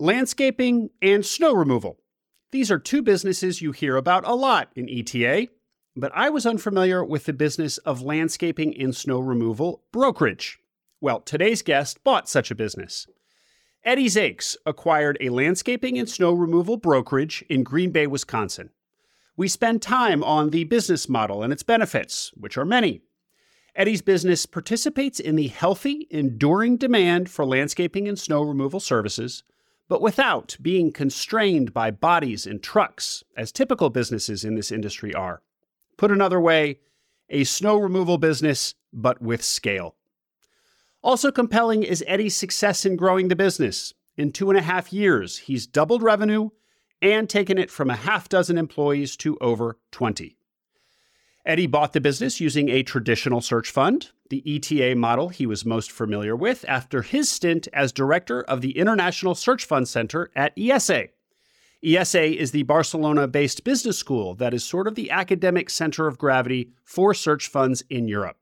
Landscaping and snow removal. These are two businesses you hear about a lot in ETA, but I was unfamiliar with the business of landscaping and snow removal brokerage. Well, today's guest bought such a business. Eddy Zakes acquired a landscaping and snow removal brokerage in Green Bay, Wisconsin. We spend time on the business model and its benefits, which are many. Eddy's business participates in the healthy, enduring demand for landscaping and snow removal services but without being constrained by bodies and trucks, as typical businesses in this industry are. Put another way, a snow removal business, but with scale. Also compelling is Eddy's success in growing the business. In two and a half years, he's doubled revenue and taken it from a half dozen employees to over 20. Eddy bought the business using a traditional search fund, the ETA model he was most familiar with, after his stint as director of the International Search Fund Center at ESA. ESA is the Barcelona based business school that is sort of the academic center of gravity for search funds in Europe.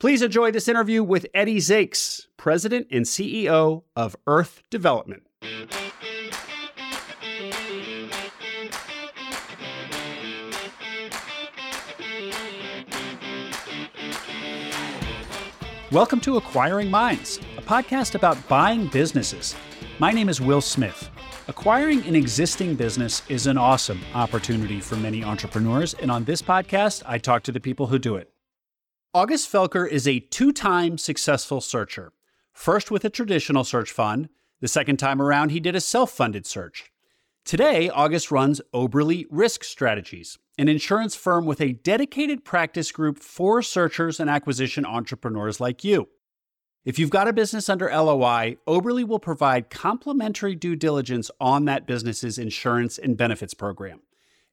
Please enjoy this interview with Eddy Zakes, President and CEO of Earth Development. Welcome to Acquiring Minds, a podcast about buying businesses. My name is Will Smith. Acquiring an existing business is an awesome opportunity for many entrepreneurs, and on this podcast, I talk to the people who do it. August Felker is a two time successful searcher. First with a traditional search fund, the second time around, he did a self funded search. Today, August runs Oberle Risk Strategies, an insurance firm with a dedicated practice group for searchers and acquisition entrepreneurs like you. If you've got a business under LOI, Oberle will provide complimentary due diligence on that business's insurance and benefits program.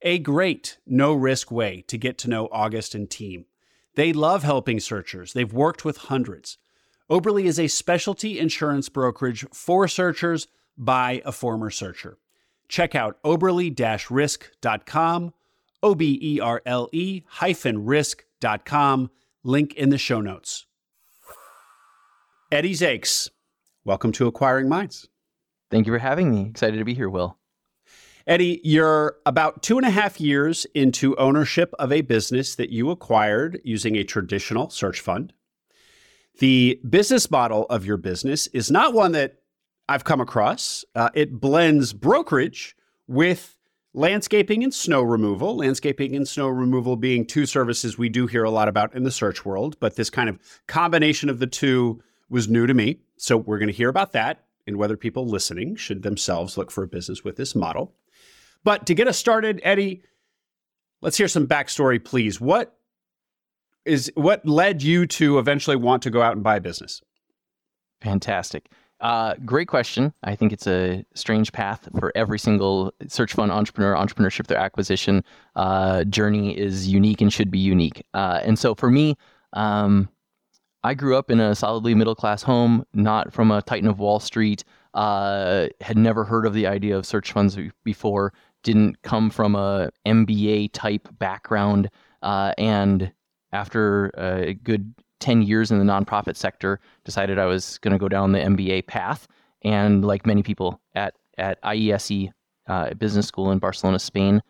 A great, no risk way to get to know August and team. They love helping searchers, they've worked with hundreds. Oberle is a specialty insurance brokerage for searchers by a former searcher. Check out oberle-risk.com, O-B-E-R-L-E hyphen risk.com, link in the show notes. Eddy Zakes, welcome to Acquiring Minds. Thank you for having me. Excited to be here, Will. Eddy, you're about two and a half years into ownership of a business that you acquired using a traditional search fund. The business model of your business is not one that I've come across. Uh, it blends brokerage with landscaping and snow removal. Landscaping and snow removal being two services we do hear a lot about in the search world, but this kind of combination of the two was new to me. So we're going to hear about that and whether people listening should themselves look for a business with this model. But to get us started, Eddy, let's hear some backstory, please. What is what led you to eventually want to go out and buy a business? Fantastic. Uh, great question. I think it's a strange path for every single search fund entrepreneur. Entrepreneurship, their acquisition uh, journey is unique and should be unique. Uh, and so for me, um, I grew up in a solidly middle class home, not from a titan of Wall Street. Uh, had never heard of the idea of search funds before. Didn't come from a MBA type background, uh, and after a good 10 years in the nonprofit sector, decided I was going to go down the MBA path. And like many people at, at IESE uh, Business School in Barcelona, Spain,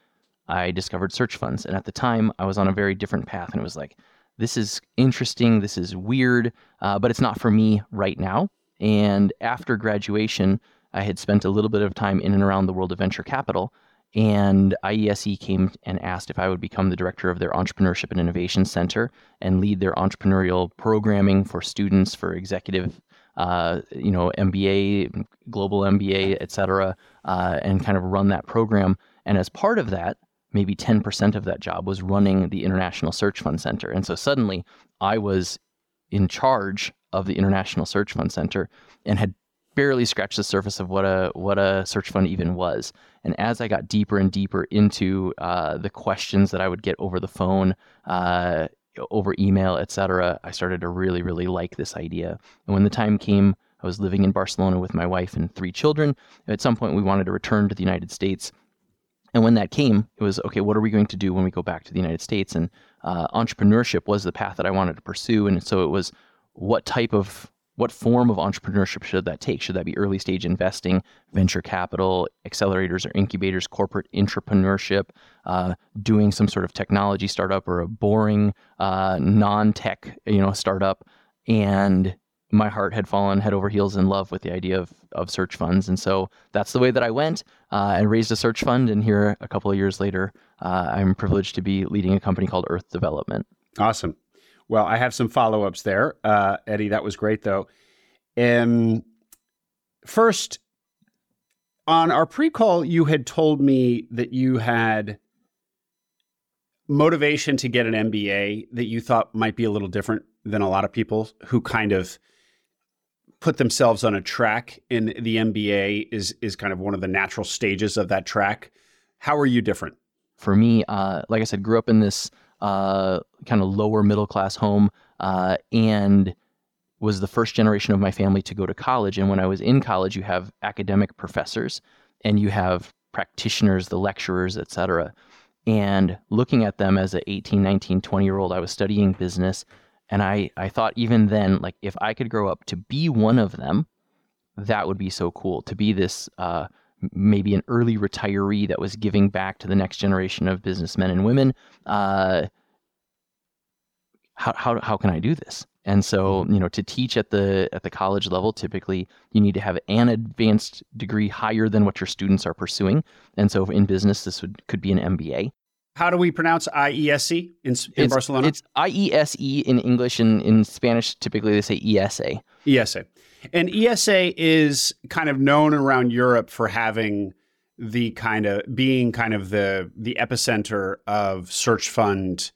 I discovered search funds. And at the time, I was on a very different path. And it was like, this is interesting, this is weird, uh, but it's not for me right now. And after graduation, I had spent a little bit of time in and around the world of venture capital. And IESE came and asked if I would become the director of their Entrepreneurship and Innovation Center and lead their entrepreneurial programming for students, for executive, uh, you know, MBA, global MBA, et cetera, uh, and kind of run that program. And as part of that, maybe 10% of that job was running the International Search Fund Center. And so suddenly I was in charge of the International Search Fund Center and had barely scratched the surface of what a what a search fund even was. And as I got deeper and deeper into uh, the questions that I would get over the phone, uh, over email, etc., I started to really, really like this idea. And when the time came, I was living in Barcelona with my wife and three children. At some point, we wanted to return to the United States. And when that came, it was okay. What are we going to do when we go back to the United States? And uh, entrepreneurship was the path that I wanted to pursue. And so it was what type of what form of entrepreneurship should that take? Should that be early stage investing, venture capital, accelerators or incubators, corporate entrepreneurship, uh, doing some sort of technology startup or a boring uh, non-tech, you know, startup? And my heart had fallen head over heels in love with the idea of, of search funds. And so that's the way that I went uh, and raised a search fund. And here, a couple of years later, uh, I'm privileged to be leading a company called Earth Development. Awesome. Well, I have some follow ups there. Uh, Eddy, that was great, though. Um, first, on our pre call, you had told me that you had motivation to get an MBA that you thought might be a little different than a lot of people who kind of put themselves on a track and the MBA is is kind of one of the natural stages of that track. How are you different? For me, uh, like I said, grew up in this uh, kind of lower middle class home uh, and was the first generation of my family to go to college. And when I was in college, you have academic professors and you have practitioners, the lecturers, etc. And looking at them as an 18, 19, 20 year old, I was studying business and I, I thought even then, like, if I could grow up to be one of them, that would be so cool to be this uh, maybe an early retiree that was giving back to the next generation of businessmen and women. Uh, how, how, how can I do this? And so, you know, to teach at the at the college level, typically you need to have an advanced degree higher than what your students are pursuing. And so, in business, this would could be an MBA. How do we pronounce IESE in, in it's, Barcelona? It's IESE in English. and in Spanish, typically they say ESA. ESA. And ESA is kind of known around Europe for having the kind of being kind of the the epicenter of search fund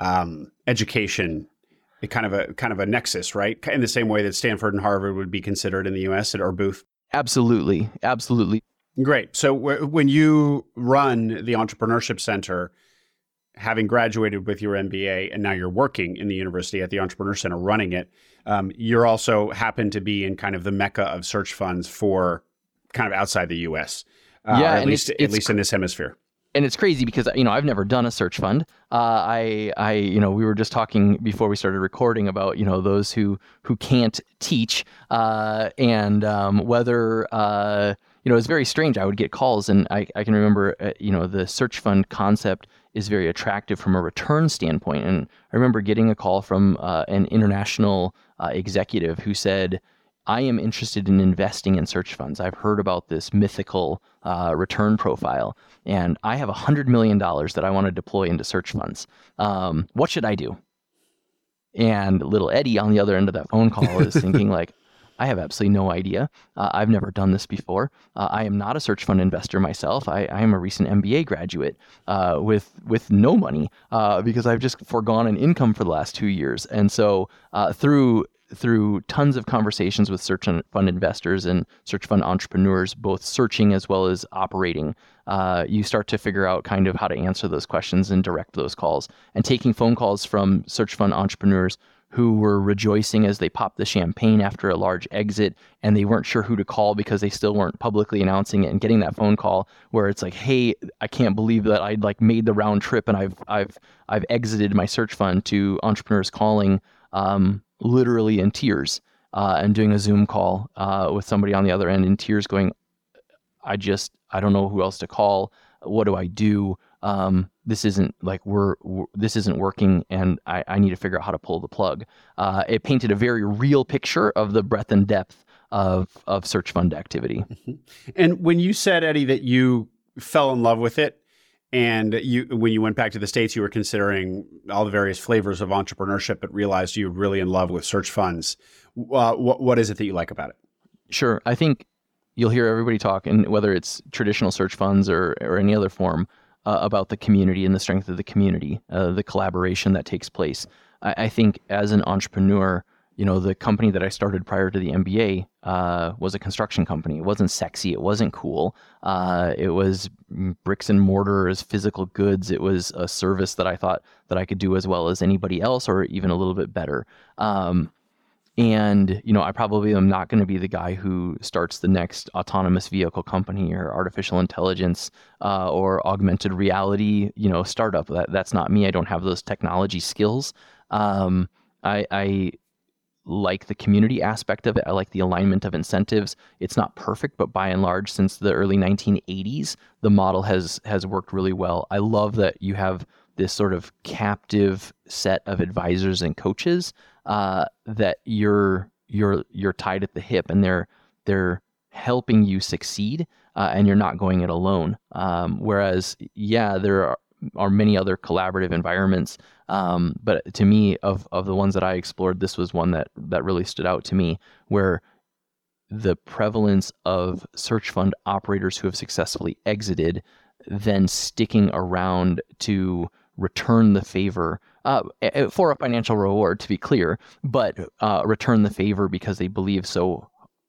um, education, kind of a kind of a nexus, right? In the same way that Stanford and Harvard would be considered in the U.S. at our booth. Absolutely, absolutely. Great. So w- when you run the Entrepreneurship Center, having graduated with your MBA and now you're working in the university at the Entrepreneur Center running it, um, you're also happen to be in kind of the mecca of search funds for kind of outside the U.S. Uh, yeah, at least at least in this hemisphere. And it's crazy because you know I've never done a search fund. Uh, I I you know we were just talking before we started recording about you know those who who can't teach uh, and um, whether uh, you know, it's very strange. I would get calls, and I, I can remember, uh, you know, the search fund concept is very attractive from a return standpoint. And I remember getting a call from uh, an international uh, executive who said, I am interested in investing in search funds. I've heard about this mythical uh, return profile, and I have $100 million that I want to deploy into search funds. Um, what should I do? And little Eddy on the other end of that phone call is thinking, like, I have absolutely no idea. Uh, I've never done this before. Uh, I am not a search fund investor myself. I, I am a recent MBA graduate uh, with with no money uh, because I've just foregone an income for the last two years. And so uh, through through tons of conversations with search fund investors and search fund entrepreneurs, both searching as well as operating, uh, you start to figure out kind of how to answer those questions and direct those calls. And taking phone calls from search fund entrepreneurs who were rejoicing as they popped the champagne after a large exit and they weren't sure who to call because they still weren't publicly announcing it and getting that phone call where it's like hey i can't believe that i'd like made the round trip and i've i've i've exited my search fund to entrepreneurs calling um, literally in tears uh, and doing a zoom call uh, with somebody on the other end in tears going i just i don't know who else to call. What do i do um, this isn't like we're, we're, this isn't working and I, I need to figure out how to pull the plug. Uh, it painted a very real picture of the breadth and depth of of search fund activity. Mm-hmm. and when you said Eddy that you fell in love with it and you when you went back to the states you were considering all the various flavors of entrepreneurship but realized you were really in love with search funds uh, what, what is it that you like about it? Sure. I think you'll hear everybody talk and whether it's traditional search funds or, or any other form uh, about the community and the strength of the community, uh, the collaboration that takes place. I, I, think as an entrepreneur, you know, the company that I started prior to the MBA uh, was a construction company. It wasn't sexy. It wasn't cool. Uh, it was bricks and mortar as physical goods. It was a service that I thought that I could do as well as anybody else, or even a little bit better. Um, and, you know, I probably am not going to be the guy who starts the next autonomous vehicle company or artificial intelligence uh, or augmented reality, you know, startup. That, that's not me. I don't have those technology skills. Um, I, I, like the community aspect of it. I like the alignment of incentives. It's not perfect, but by and large, since the early 1980s, the model has has worked really well. I love that you have this sort of captive set of advisors and coaches uh, that you're you're you're tied at the hip, and they're they're helping you succeed, uh, and you're not going it alone. Um, whereas, yeah, there are, are many other collaborative environments um, but to me, of of the ones that I explored, this was one that that really stood out to me, where the prevalence of search fund operators who have successfully exited, then sticking around to return the favor uh, for a financial reward, to be clear, but uh, return the favor because they believe so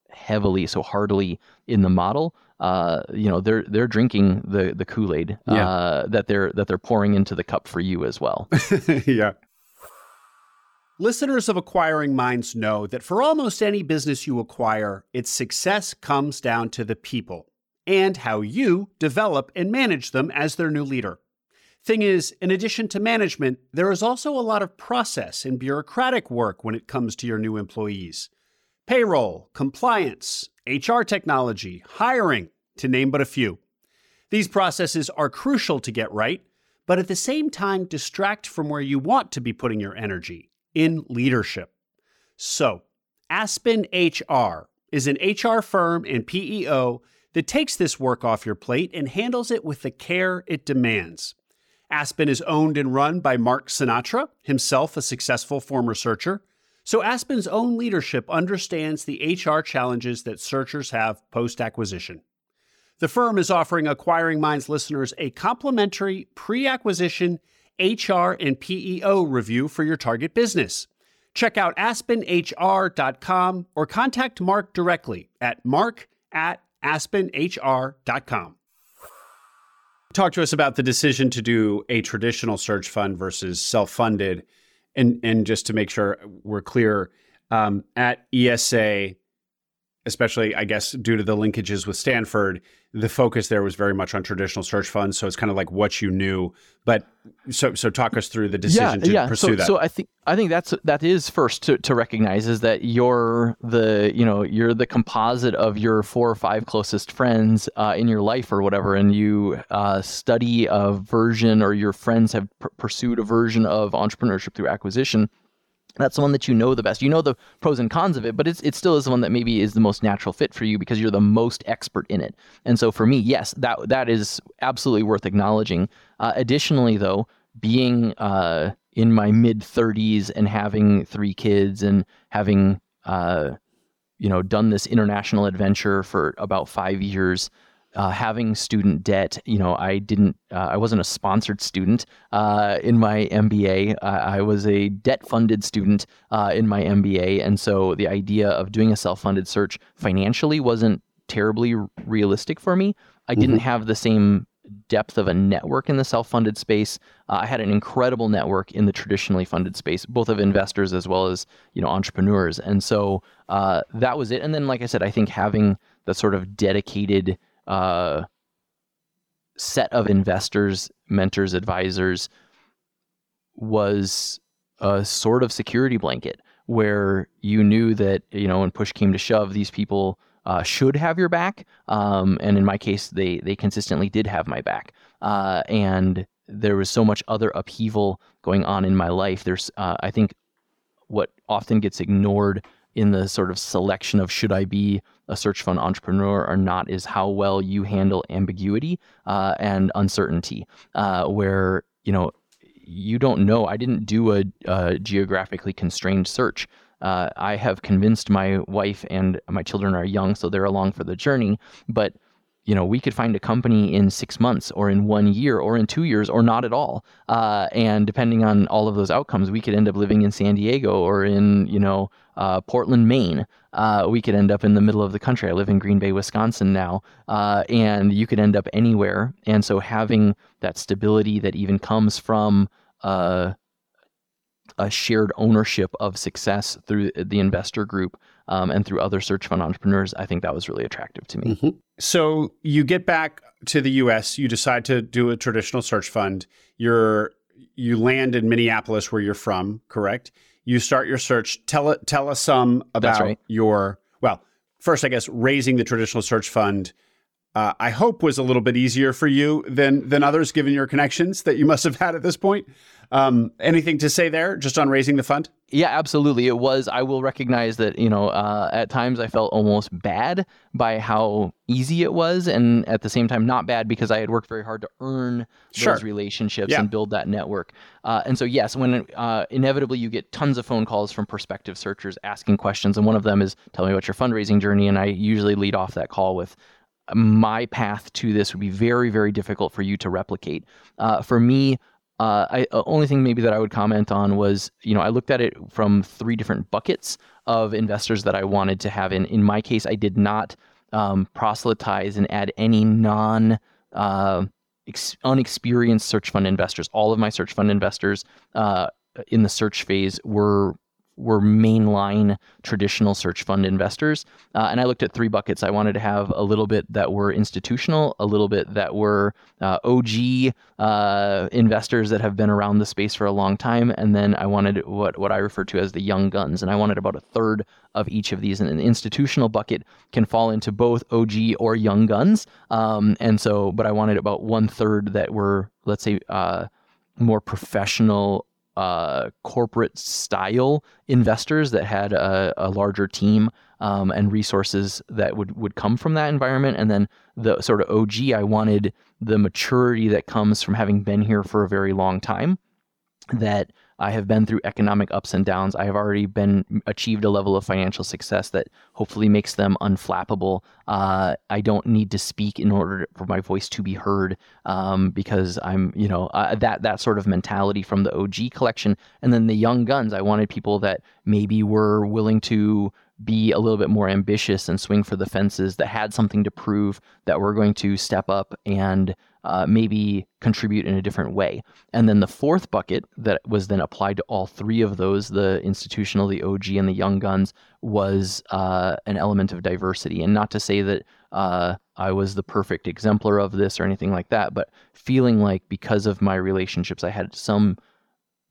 heavily, so heartily in the model uh, you know they're they're drinking the the Kool Aid yeah. uh, that they're that they're pouring into the cup for you as well. yeah. Listeners of Acquiring Minds know that for almost any business you acquire, its success comes down to the people and how you develop and manage them as their new leader. Thing is, in addition to management, there is also a lot of process and bureaucratic work when it comes to your new employees payroll, compliance, HR technology, hiring, to name but a few. These processes are crucial to get right, but at the same time distract from where you want to be putting your energy in leadership. So, Aspen HR is an HR firm and PEO that takes this work off your plate and handles it with the care it demands. Aspen is owned and run by Mark Sinatra, himself a successful former searcher. So Aspen's own leadership understands the HR challenges that searchers have post acquisition. The firm is offering Acquiring Minds listeners a complimentary pre acquisition HR and PEO review for your target business. Check out aspenhr.com or contact Mark directly at mark at aspenhr.com. Talk to us about the decision to do a traditional search fund versus self funded and and just to make sure we're clear, um, at ESA, especially I guess due to the linkages with Stanford, the focus there was very much on traditional search funds. So it's kind of like what you knew. But so so talk us through the decision yeah, to yeah. pursue so, that. So I think I think that's that is first to, to recognize is that you're the you know you're the composite of your four or five closest friends uh, in your life or whatever, and you uh, study a version or your friends have pr- pursued a version of entrepreneurship through acquisition that's the one that you know the best. You know the pros and cons of it, but it's it still is the one that maybe is the most natural fit for you because you're the most expert in it. And so for me, yes, that that is absolutely worth acknowledging. Uh, additionally, though, being uh, in my mid 30s and having three kids and having uh, you know done this international adventure for about five years, uh, having student debt, you know, I didn't, uh, I wasn't a sponsored student uh, in my MBA. I was a debt funded student uh, in my MBA. And so the idea of doing a self funded search financially wasn't terribly realistic for me. I mm-hmm. didn't have the same depth of a network in the self funded space. Uh, I had an incredible network in the traditionally funded space, both of investors as well as, you know, entrepreneurs. And so uh, that was it. And then, like I said, I think having the sort of dedicated, uh, set of investors, mentors, advisors was a sort of security blanket where you knew that you know when push came to shove, these people uh, should have your back. Um, and in my case, they they consistently did have my back. Uh, and there was so much other upheaval going on in my life. There's, uh, I think, what often gets ignored in the sort of selection of should I be a search fund entrepreneur or not is how well you handle ambiguity uh, and uncertainty, uh, where you know you don't know. I didn't do a, a geographically constrained search. Uh, I have convinced my wife and my children are young, so they're along for the journey. But you know, we could find a company in six months or in one year or in two years or not at all. Uh, and depending on all of those outcomes, we could end up living in San Diego or in, you know, uh, Portland, Maine. Uh, we could end up in the middle of the country. I live in Green Bay, Wisconsin now. Uh, and you could end up anywhere. And so having that stability that even comes from, uh, a shared ownership of success through the investor group um, and through other search fund entrepreneurs, I think that was really attractive to me. Mm-hmm. So you get back to the U.S. You decide to do a traditional search fund. You're you land in Minneapolis, where you're from, correct? you start your search. Tell tell us some about right. your well. First, I guess raising the traditional search fund. Uh, I hope was a little bit easier for you than than others, given your connections that you must have had at this point. Um, anything to say there, just on raising the fund? Yeah, absolutely. It was. I will recognize that. You know, uh, at times I felt almost bad by how easy it was, and at the same time not bad because I had worked very hard to earn Sure. those relationships Yeah. and build that network. Uh, and so yes, when uh, inevitably you get tons of phone calls from prospective searchers asking questions, and one of them is, "Tell me about your fundraising journey," and I usually lead off that call with. My path to this would be very, very difficult for you to replicate. Uh, for me, uh, I uh, only thing maybe that I would comment on was you know I looked at it from three different buckets of investors that I wanted to have in. In my case, I did not um, proselytize and add any non uh, ex- unexperienced search fund investors. All of my search fund investors uh, in the search phase were were mainline traditional search fund investors. Uh, and I looked at three buckets. I wanted to have a little bit that were institutional, a little bit that were uh, OG uh, investors that have been around the space for a long time, and then I wanted what what I refer to as the young guns. And I wanted about a third of each of these. And an institutional bucket can fall into both OG or young guns. Um, and so, but I wanted about one third that were, let's say, uh, more professional uh, corporate style investors that had a, a larger team um, and resources that would, would come from that environment. And then the sort of OG, I wanted the maturity that comes from having been here for a very long time. That I have been through economic ups and downs. I have already been achieved a level of financial success that hopefully makes them unflappable. Uh, I don't need to speak in order for my voice to be heard um, because I'm, you know, uh, that that sort of mentality from the OG collection. And then the young guns, I wanted people that maybe were willing to be a little bit more ambitious and swing for the fences that had something to prove that were going to step up and uh, maybe contribute in a different way. And then the fourth bucket that was then applied to all three of those the institutional, the OG, and the young guns was uh, an element of diversity. And not to say that uh, I was the perfect exemplar of this or anything like that, but feeling like because of my relationships, I had some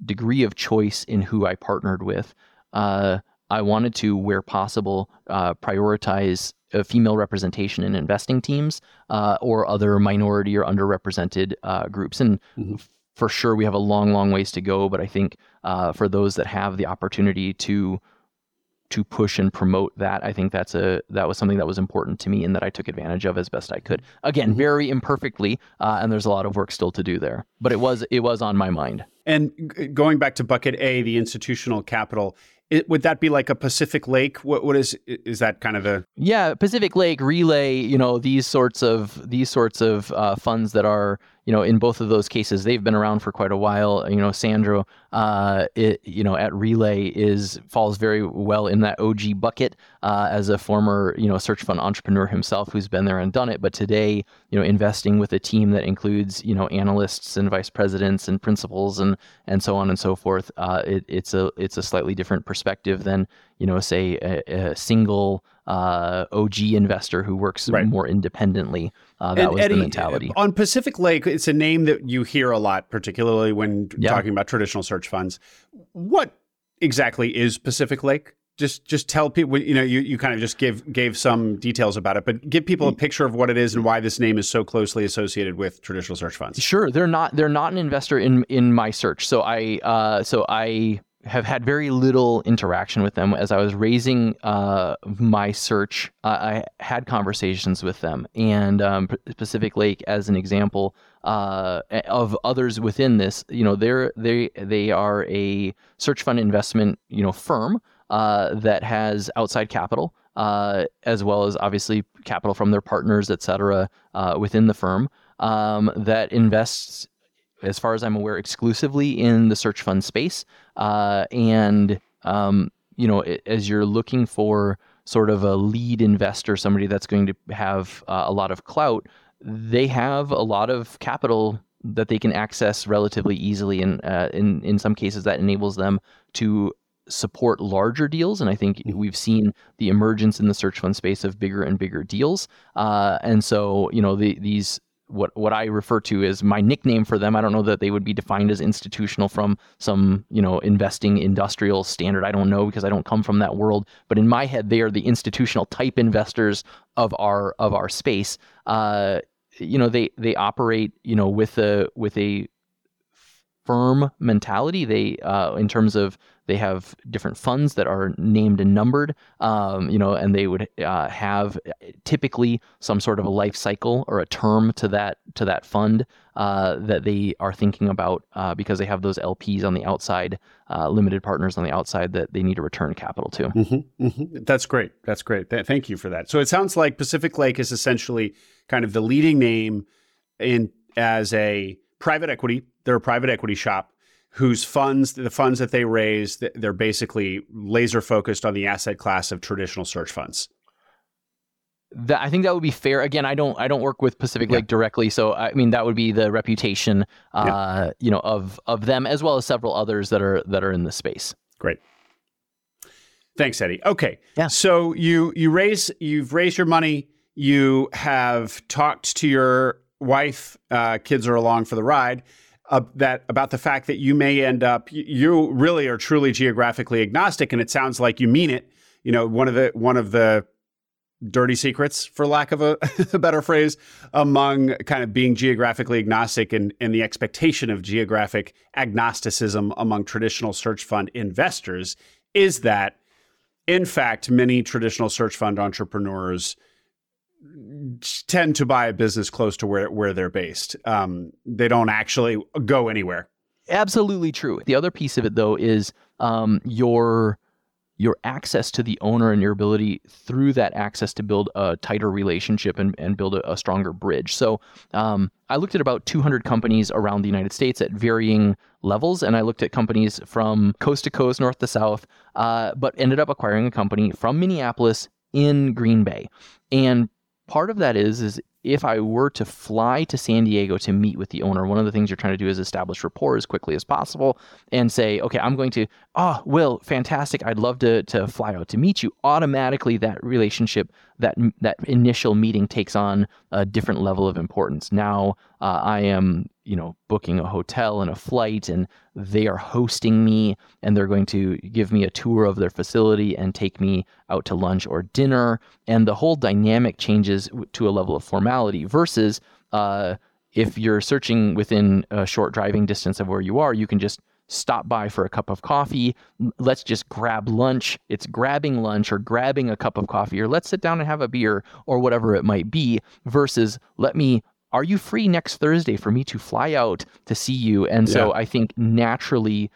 degree of choice in who I partnered with. Uh, I wanted to, where possible, uh, prioritize female representation in investing teams uh, or other minority or underrepresented uh, groups. And Mhm. for sure, we have a long, long ways to go. But I think uh, for those that have the opportunity to to push and promote that, I think that's a that was something that was important to me and that I took advantage of as best I could. Again, Mhm. very imperfectly, uh, and there's a lot of work still to do there. But it was it was on my mind. And g- going back to bucket A, the institutional capital, it, would that be like a Pacific Lake? What what is is that kind of a Yeah, Pacific Lake Relay, you know, these sorts of these sorts of uh, funds that are, you know, in both of those cases, they've been around for quite a while. You know, Sandro, uh, it, you know, at Relay is falls very well in that OG bucket uh, as a former, you know, search fund entrepreneur himself who's been there and done it. But today, you know, investing with a team that includes, you know, analysts and vice presidents and principals and and so on and so forth, uh, it, it's a it's a slightly different perspective than you know, say a, a single uh, OG investor who works Right. more independently. Uh, that And was Eddy, the mentality. On Pacific Lake, it's a name that you hear a lot, particularly when Yeah. talking about traditional search funds. What exactly is Pacific Lake? Just just tell people, you know, you, you kind of just give gave some details about it, but give people a picture of what it is and why this name is so closely associated with traditional search funds. Sure, they're not they're not an investor in in my search. So I uh, so I have had very little interaction with them as I was raising uh, my search. I had conversations with them, and um, Pacific Lake, as an example uh, of others within this, you know, they're they they are a search fund investment you know firm uh, that has outside capital. Uh, as well as obviously capital from their partners, et cetera, uh, within the firm um, that invests, as far as I'm aware, exclusively in the search fund space. Uh, and um, you know, as you're looking for sort of a lead investor, somebody that's going to have uh, a lot of clout, they have a lot of capital that they can access relatively easily, and uh, in in some cases that enables them to support larger deals. And I think Mhm. we've seen the emergence in the search fund space of bigger and bigger deals. Uh, and so, you know, the, these what what I refer to as my nickname for them. I don't know that they would be defined as institutional from some you know investing industrial standard. I don't know because I don't come from that world. But in my head, they are the institutional type investors of our of our space. Uh, you know, they they operate you know with a with a firm mentality. They, uh, in terms of they have different funds that are named and numbered, um, you know, and they would uh, have typically some sort of a life cycle or a term to that to that fund uh, that they are thinking about uh, because they have those LPs on the outside, uh, limited partners on the outside that they need to return capital to. Mm-hmm, mm-hmm. That's great. That's great. Th- thank you for that. So it sounds like Pacific Lake is essentially kind of the leading name in as a private equity they're a private equity shop whose funds, the funds that they raise, they're basically laser focused on the asset class of traditional search funds. That, I think that would be fair. Again, I don't I don't work with Pacific Lake directly, so I mean that would be the reputation, uh, yeah. you know, of of them as well as several others that are that are in the space. Great. Thanks, Eddy. Okay. Yeah. So you you raise you've raised your money. You have talked to your wife. Uh, kids are along for the ride uh, that about the fact that you may end up you really are truly geographically agnostic, and it sounds like you mean it. You know, one of the one of the dirty secrets, for lack of a, a better phrase, among kind of being geographically agnostic and, and the expectation of geographic agnosticism among traditional search fund investors is that, in fact, many traditional search fund entrepreneurs tend to buy a business close to where, where they're based. Um, they don't actually go anywhere. Absolutely true. The other piece of it, though, is um, your your access to the owner and your ability through that access to build a tighter relationship and, and build a, a stronger bridge. So um, I looked at about 200 companies around the United States at varying levels, and I looked at companies from coast to coast, north to south, uh, but ended up acquiring a company from Minneapolis in Green Bay. And part of that is is if I were to fly to San Diego to meet with the owner, one of the things you're trying to do is establish rapport as quickly as possible and say, okay, I'm going to, oh, Will, fantastic. I'd love to, to fly out to meet you. Automatically, that relationship, that, that initial meeting takes on a different level of importance. Now uh, I am you know, booking a hotel and a flight, and they are hosting me, and they're going to give me a tour of their facility and take me out to lunch or dinner, and the whole dynamic changes to a level of formality. Versus, uh, if you're searching within a short driving distance of where you are, you can just stop by for a cup of coffee. Let's just grab lunch. It's grabbing lunch or grabbing a cup of coffee, or let's sit down and have a beer or whatever it might be, versus let me are you free next Thursday for me to fly out to see you? And so yeah. I think naturally,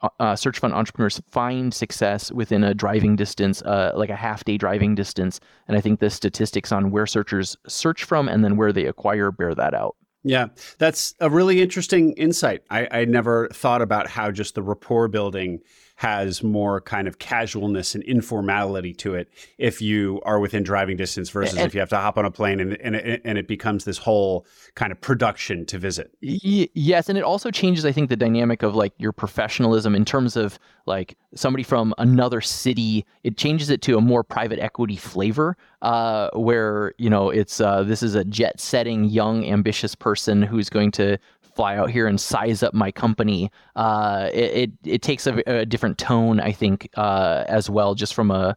uh, uh, search fund entrepreneurs find success within a driving distance, uh, like a half day driving distance. And I think the statistics on where searchers search from and then where they acquire bear that out. Yeah, that's a really interesting insight. I, I never thought about how just the rapport building has more kind of casualness and informality to it if you are within driving distance versus and, if you have to hop on a plane and, and, and it becomes this whole kind of production to visit. Y- yes. And it also changes, I think, the dynamic of like your professionalism in terms of like somebody from another city. It changes it to a more private equity flavor uh, where, you know, it's uh, this is a jet setting, young, ambitious person who's going to fly out here and size up my company. Uh, it, it, it takes a, a, different tone, I think, uh, as well, just from a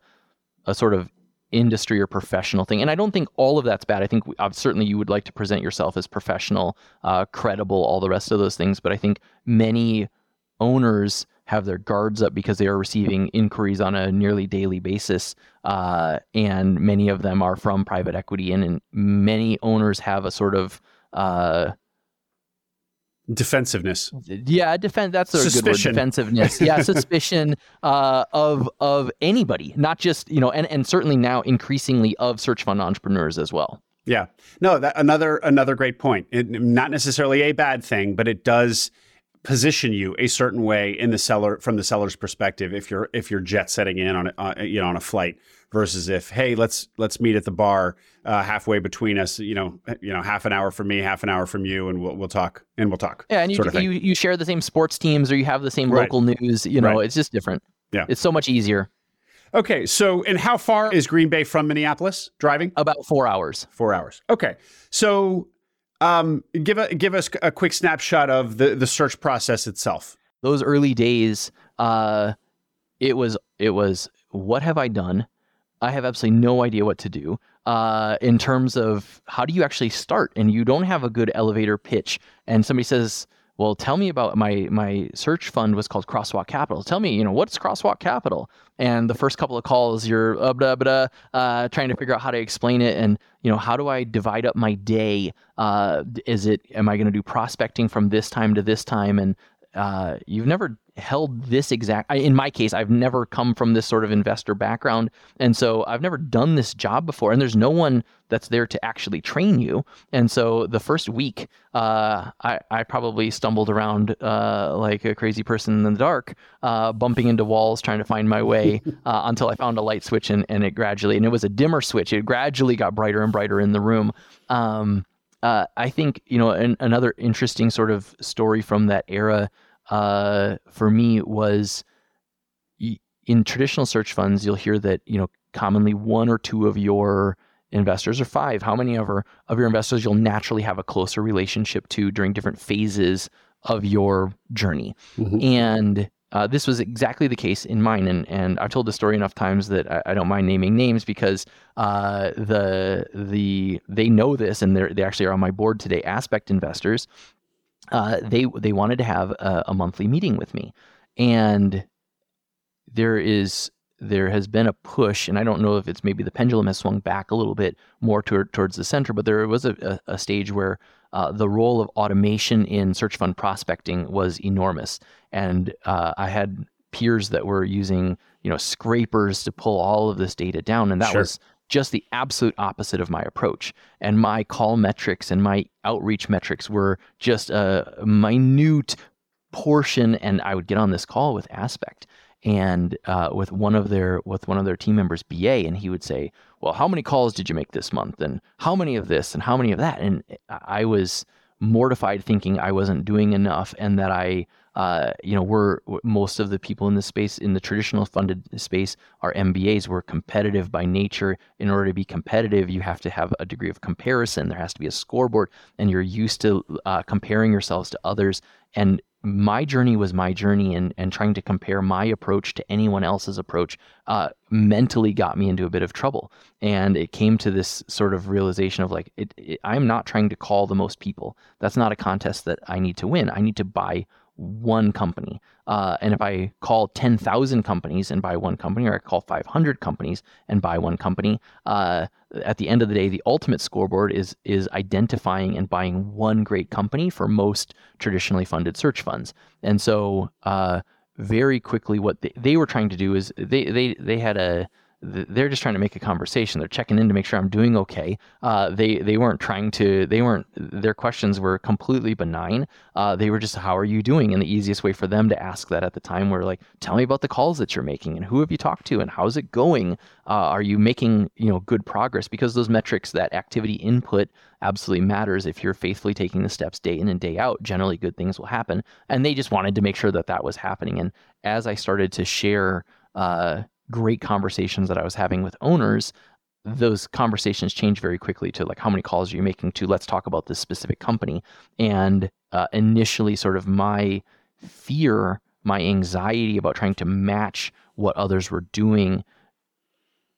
a sort of industry or professional thing. And I don't think all of that's bad. I think uh, certainly you would like to present yourself as professional, uh, credible, all the rest of those things. But I think many owners have their guards up because they are receiving inquiries on a nearly daily basis. Uh, and many of them are from private equity. And, and many owners have a sort of uh, defensiveness. Yeah, defend. That's a suspicion. good word. Defensiveness. Yeah, suspicion uh, of of anybody, not just you know, and and certainly now increasingly of search fund entrepreneurs as well. Yeah. No, that another another great point. It, not necessarily a bad thing, but it does position you a certain way in the seller from the seller's perspective if you're if you're jet setting in on a, uh, you know on a flight versus if hey let's let's meet at the bar uh, halfway between us you know you know half an hour from me half an hour from you and we'll we'll talk and we'll talk yeah and you you, you share the same sports teams or you have the same right. local news you know right. it's just different yeah it's so much easier okay so and how far is Green Bay from Minneapolis driving about 4 hours 4 hours okay so Um, give a, give us a quick snapshot of the the search process itself. Those early days, uh, it was it was what have I done? I have absolutely no idea what to do uh, in terms of how do you actually start, and you don't have a good elevator pitch, and somebody says well, tell me about my my search fund was called Crosswalk Capital. Tell me, you know, what's Crosswalk Capital? And the first couple of calls, you're uh, blah, blah, uh, trying to figure out how to explain it, and you know, how do I divide up my day? Uh, is it am I going to do prospecting from this time to this time? And uh, you've never held this exact in my case i've never come from this sort of investor background. And so i've never done this job before and there's no one that's there to actually train you. And so the first week uh, I, I probably stumbled around uh, like a crazy person in the dark uh, bumping into walls trying to find my way uh, until i found a light switch and, and it gradually and it was a dimmer switch. It gradually got brighter and brighter in the room. Um, uh, i think you know an, another interesting sort of story from that era uh, for me was in traditional search funds, you'll hear that you know commonly one or two of your investors or five, how many of, our, of your investors you'll naturally have a closer relationship to during different phases of your journey. Mm-hmm. And uh, this was exactly the case in mine, and and I've told the story enough times that I, I don't mind naming names because uh, the the they know this, and they they actually are on my board today. Aspect investors, uh, they they wanted to have a, a, monthly meeting with me, and there is there has been a push, and I don't know if it's maybe the pendulum has swung back a little bit more toward, towards the center, but there was a, a, a stage where uh, the role of automation in search fund prospecting was enormous, and uh, I had peers that were using you know scrapers to pull all of this data down, and that sure. was just the absolute opposite of my approach. And my call metrics and my outreach metrics were just a minute portion. And I would get on this call with Aspect and uh, with one of their with one of their team members, BA, and he would say, "Well, how many calls did you make this month? And how many of this? And how many of that?" And I was mortified, thinking I wasn't doing enough, and that I uh, you know, we're most of the people in the space in the traditional funded space are MBAs. We're competitive by nature. In order to be competitive, you have to have a degree of comparison. There has to be a scoreboard, and you're used to uh, comparing yourselves to others. And my journey was my journey, and and trying to compare my approach to anyone else's approach uh, mentally got me into a bit of trouble. And it came to this sort of realization of like, it, it, I'm not trying to call the most people. That's not a contest that I need to win. I need to buy one company. Uh, and if I call 10,000 companies and buy one company, or I call 500 companies and buy one company, uh, at the end of the day, the ultimate scoreboard is is identifying and buying one great company for most traditionally funded search funds. And so, uh, very quickly, what they, they were trying to do is they they they had a they're just trying to make a conversation. They're checking in to make sure I'm doing okay. Uh, they they weren't trying to. They weren't. Their questions were completely benign. Uh, they were just, "How are you doing?" And the easiest way for them to ask that at the time were like, "Tell me about the calls that you're making, and who have you talked to, and how's it going? Uh, are you making you know good progress?" Because those metrics, that activity input, absolutely matters. If you're faithfully taking the steps day in and day out, generally good things will happen. And they just wanted to make sure that that was happening. And as I started to share. Uh, great conversations that I was having with owners, those conversations change very quickly to like how many calls are you making to let's talk about this specific company and uh, initially sort of my fear my anxiety about trying to match what others were doing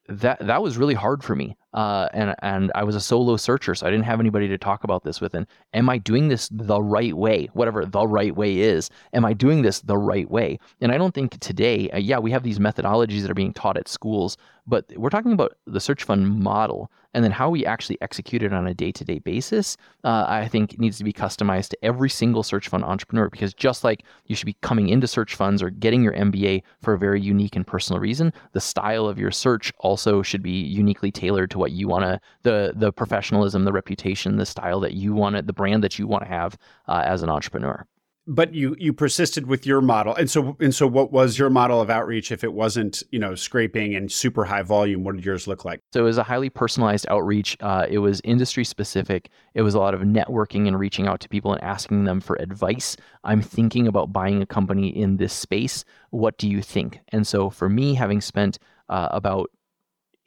that that was really hard for me. Uh, and and I was a solo searcher, so I didn't have anybody to talk about this with. And am I doing this the right way? Whatever the right way is, am I doing this the right way? And I don't think today, uh, yeah, we have these methodologies that are being taught at schools, but we're talking about the search fund model and then how we actually execute it on a day-to-day basis uh, i think needs to be customized to every single search fund entrepreneur because just like you should be coming into search funds or getting your mba for a very unique and personal reason the style of your search also should be uniquely tailored to what you want to the the professionalism the reputation the style that you want it the brand that you want to have uh, as an entrepreneur. But you you persisted with your model. And so and so what was your model of outreach if it wasn't you know scraping and super high volume? What did yours look like? So it was a highly personalized outreach. Uh, it was industry specific. It was a lot of networking and reaching out to people and asking them for advice. I'm thinking about buying a company in this space. What do you think? And so for me having spent uh, about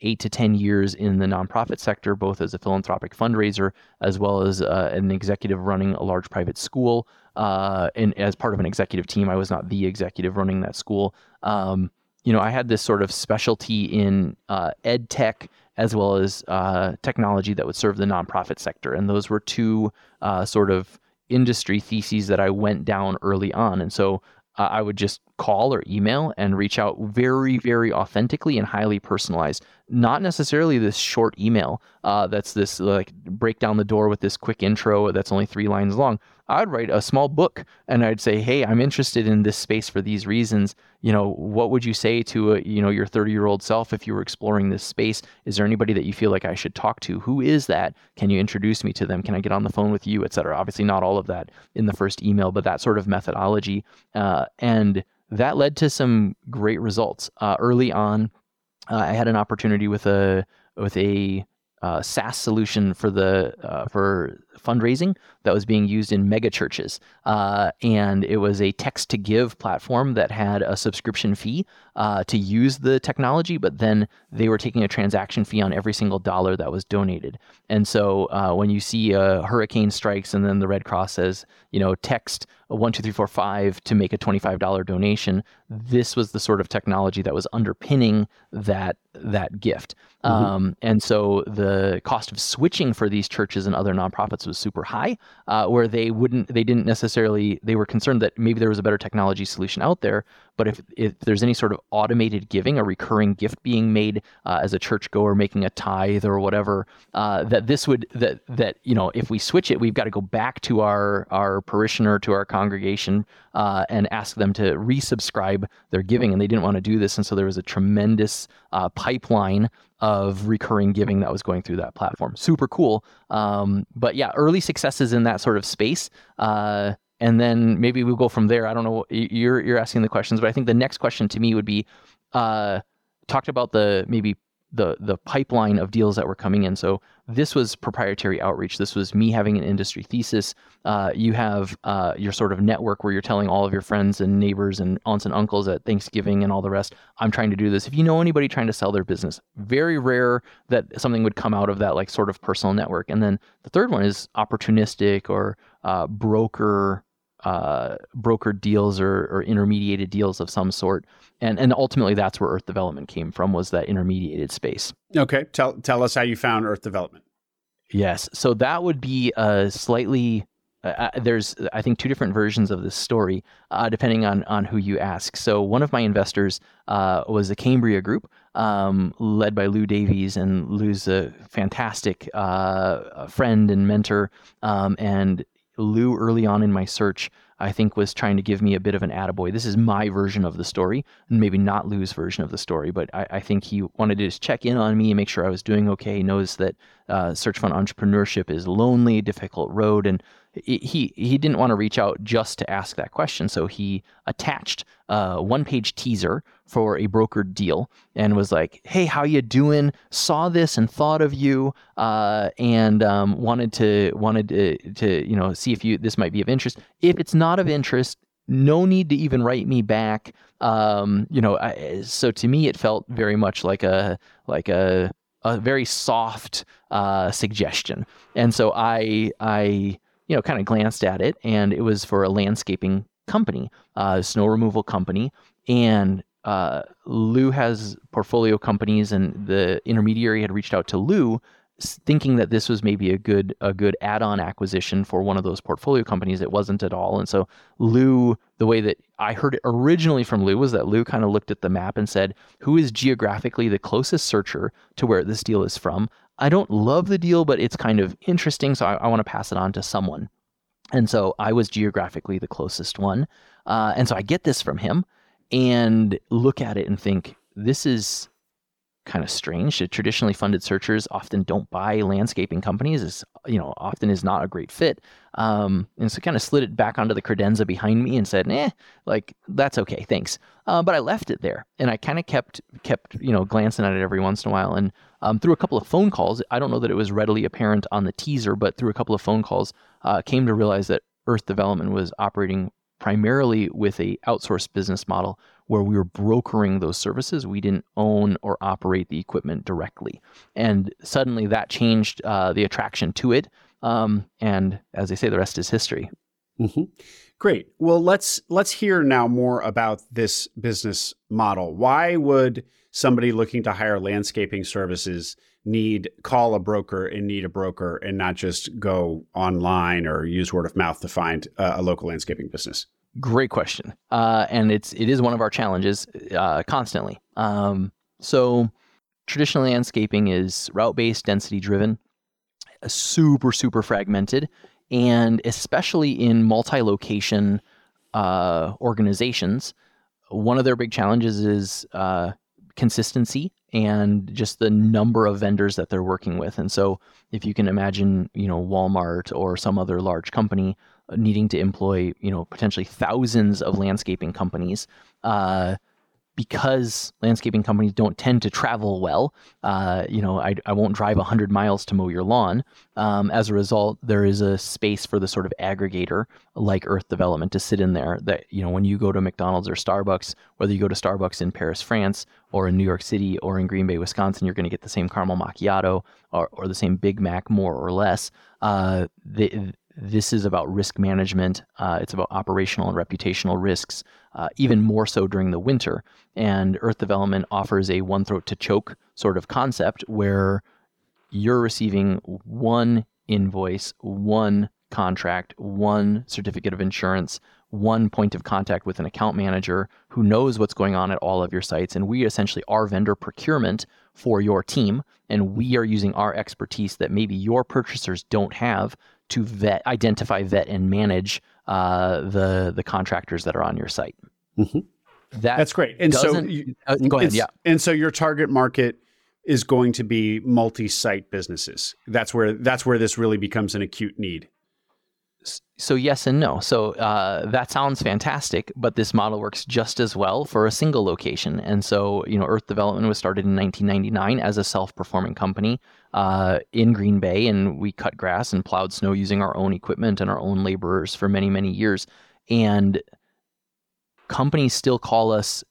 eight to 10 years in the nonprofit sector, both as a philanthropic fundraiser as well as uh, an executive running a large private school. Uh, and as part of an executive team, I was not the executive running that school. Um, you know, I had this sort of specialty in uh, ed tech as well as uh, technology that would serve the nonprofit sector. And those were two uh, sort of industry theses that I went down early on. And so uh, I would just call or email and reach out very, very authentically and highly personalized. Not necessarily this short email uh, that's this like break down the door with this quick intro that's only three lines long. I'd write a small book and I'd say, "Hey, I'm interested in this space for these reasons. You know, what would you say to a, you know your 30 year old self if you were exploring this space? Is there anybody that you feel like I should talk to? Who is that? Can you introduce me to them? Can I get on the phone with you, etc. Obviously, not all of that in the first email, but that sort of methodology uh, and that led to some great results. Uh, early on, uh, I had an opportunity with a with a uh, SaaS solution for the uh, for fundraising that was being used in mega churches, uh, and it was a text to give platform that had a subscription fee uh, to use the technology, but then they were taking a transaction fee on every single dollar that was donated. And so uh, when you see a hurricane strikes and then the Red Cross says, you know, text one two three four five to make a twenty five dollar donation, this was the sort of technology that was underpinning that that gift. Mm-hmm. Um, and so the cost of switching for these churches and other nonprofits was super high, uh, where they wouldn't, they didn't necessarily, they were concerned that maybe there was a better technology solution out there. But if, if there's any sort of automated giving, a recurring gift being made uh, as a churchgoer making a tithe or whatever, uh, that this would that that you know if we switch it, we've got to go back to our our parishioner to our congregation uh, and ask them to resubscribe their giving, and they didn't want to do this, and so there was a tremendous uh, pipeline of recurring giving that was going through that platform. Super cool. Um, but yeah, early successes in that sort of space. Uh, and then maybe we'll go from there. I don't know. You're you're asking the questions, but I think the next question to me would be, uh, talked about the maybe the the pipeline of deals that were coming in. So this was proprietary outreach. This was me having an industry thesis. Uh, you have uh, your sort of network where you're telling all of your friends and neighbors and aunts and uncles at Thanksgiving and all the rest. I'm trying to do this. If you know anybody trying to sell their business, very rare that something would come out of that like sort of personal network. And then the third one is opportunistic or uh, broker uh, brokered deals or, or intermediated deals of some sort. And and ultimately that's where Earth Development came from was that intermediated space. Okay. Tell tell us how you found Earth Development. Yes. So that would be a slightly uh, uh, there's I think two different versions of this story uh, depending on on who you ask. So one of my investors uh, was the Cambria Group, um, led by Lou Davies, and Lou's a fantastic uh, friend and mentor. Um, and Lou, early on in my search, I think was trying to give me a bit of an attaboy. This is my version of the story, and maybe not Lou's version of the story, but I, I think he wanted to just check in on me and make sure I was doing okay. He knows that uh, search fund entrepreneurship is lonely, difficult road, and he he didn't want to reach out just to ask that question, so he attached a one-page teaser for a brokered deal and was like, "Hey, how you doing? Saw this and thought of you, uh, and um, wanted to wanted to, to you know see if you this might be of interest. If it's not of interest, no need to even write me back. Um, you know, I, so to me, it felt very much like a like a a very soft uh, suggestion, and so I I you know, kind of glanced at it, and it was for a landscaping company, uh, snow removal company, and uh, Lou has portfolio companies, and the intermediary had reached out to Lou, thinking that this was maybe a good a good add-on acquisition for one of those portfolio companies. It wasn't at all, and so Lou, the way that I heard it originally from Lou was that Lou kind of looked at the map and said, "Who is geographically the closest searcher to where this deal is from? I don't love the deal, but it's kind of interesting, so I, I want to pass it on to someone. And so I was geographically the closest one. Uh, and so I get this from him and look at it and think, this is kind of strange. Traditionally funded searchers often don't buy landscaping companies. Is you know often is not a great fit. Um, and so kind of slid it back onto the credenza behind me and said, "Eh, like that's okay, thanks." Uh, but I left it there, and I kind of kept kept you know glancing at it every once in a while. And um, through a couple of phone calls, I don't know that it was readily apparent on the teaser, but through a couple of phone calls, uh, came to realize that Earth Development was operating primarily with a outsourced business model where we were brokering those services. We didn't own or operate the equipment directly, and suddenly that changed uh, the attraction to it. Um, and as they say, the rest is history. Mm-hmm. Great. Well, let's let's hear now more about this business model. Why would somebody looking to hire landscaping services need call a broker and need a broker and not just go online or use word of mouth to find uh, a local landscaping business? Great question, uh, and it's it is one of our challenges uh, constantly. Um, so, traditional landscaping is route based, density driven, super super fragmented, and especially in multi location uh, organizations, one of their big challenges is uh, consistency and just the number of vendors that they're working with. And so, if you can imagine, you know, Walmart or some other large company uh, needing to employ, you know, potentially thousands of landscaping companies, uh, because landscaping companies don't tend to travel well, uh, you know, I, I won't drive 100 miles to mow your lawn. Um, as a result, there is a space for the sort of aggregator like Earth Development to sit in there. That, you know, when you go to McDonald's or Starbucks, whether you go to Starbucks in Paris, France, or in New York City or in Green Bay, Wisconsin, you're going to get the same caramel macchiato or, or the same Big Mac, more or less. Uh, the, this is about risk management. Uh, it's about operational and reputational risks, uh, even more so during the winter. And Earth Development offers a one throat to choke sort of concept where you're receiving one invoice, one contract, one certificate of insurance, one point of contact with an account manager who knows what's going on at all of your sites. And we essentially are vendor procurement for your team. And we are using our expertise that maybe your purchasers don't have to vet, identify, vet, and manage uh, the the contractors that are on your site. Mm-hmm. That That's great. And so, you, uh, go ahead. Yeah. And so your target market is going to be multi-site businesses. That's where that's where this really becomes an acute need so yes and no. So uh, that sounds fantastic, but this model works just as well for a single location. And so you know, Earth Development was started in 1999 as a self-performing company uh, in Green Bay, and we cut grass and plowed snow using our own equipment and our own laborers for many many years. And companies still call us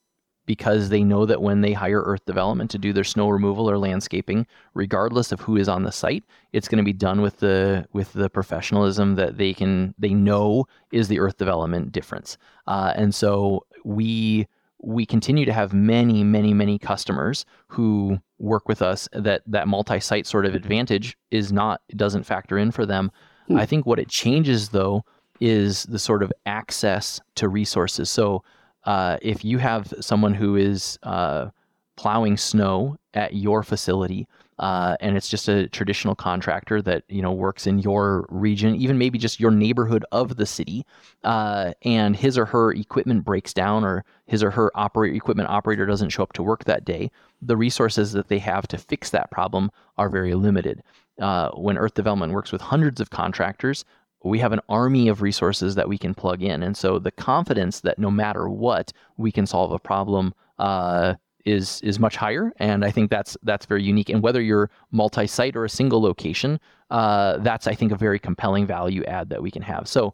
because they know that when they hire earth development to do their snow removal or landscaping regardless of who is on the site it's going to be done with the with the professionalism that they can they know is the earth development difference. Uh, and so we we continue to have many many many customers who work with us that that multi-site sort of advantage is not doesn't factor in for them. Hmm. i think what it changes though is the sort of access to resources. So uh, if you have someone who is uh, plowing snow at your facility, uh, and it's just a traditional contractor that you know works in your region, even maybe just your neighborhood of the city, uh, and his or her equipment breaks down, or his or her operate equipment operator doesn't show up to work that day, the resources that they have to fix that problem are very limited. Uh, when Earth Development works with hundreds of contractors, we have an army of resources that we can plug in. And so the confidence that no matter what, we can solve a problem uh, is is much higher. And I think that's that's very unique. And whether you're multi-site or a single location, uh, that's I think a very compelling value add that we can have. So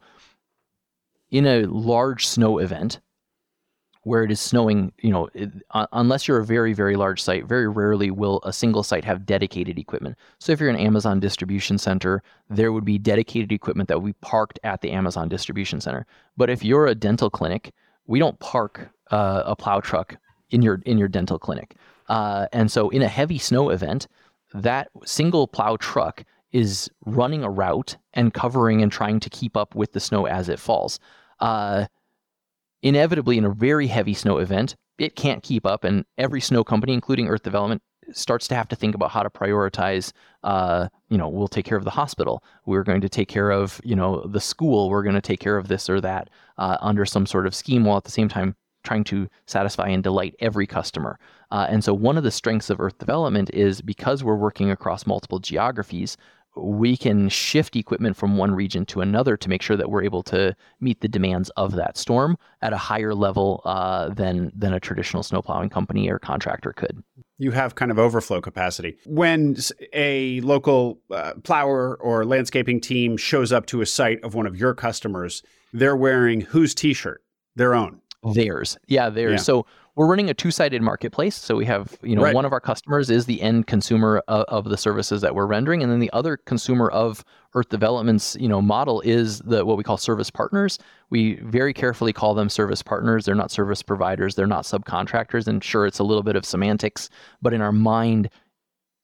in a large snow event, where it is snowing, you know, it, uh, unless you're a very, very large site, very rarely will a single site have dedicated equipment. So if you're an Amazon distribution center, there would be dedicated equipment that be parked at the Amazon distribution center. But if you're a dental clinic, we don't park uh, a plow truck in your in your dental clinic. Uh, and so in a heavy snow event, that single plow truck is running a route and covering and trying to keep up with the snow as it falls. Inevitably in a very heavy snow event, it can't keep up, and every snow company, including Earth Development, starts to have to think about how to prioritize. Uh, you know, we'll take care of the hospital. We're going to take care of you know the school. We're going to take care of this or that uh, under some sort of scheme, while at the same time trying to satisfy and delight every customer. Uh, and so, one of the strengths of Earth Development is because we're working across multiple geographies, we can shift equipment from one region to another to make sure that we're able to meet the demands of that storm at a higher level uh, than than a traditional snowplowing company or contractor could. You have kind of overflow capacity. When a local uh, plower or landscaping team shows up to a site of one of your customers, they're wearing whose t-shirt? Their own. Oh. Theirs. Yeah, theirs. Yeah. So we're running a two-sided marketplace. So we have, you know, Right. one of our customers is the end consumer of, of the services that we're rendering, and then the other consumer of Earth Development's, you know, model is the what we call service partners. We very carefully call them service partners. They're not service providers. They're not subcontractors. And sure, it's a little bit of semantics, but in our mind,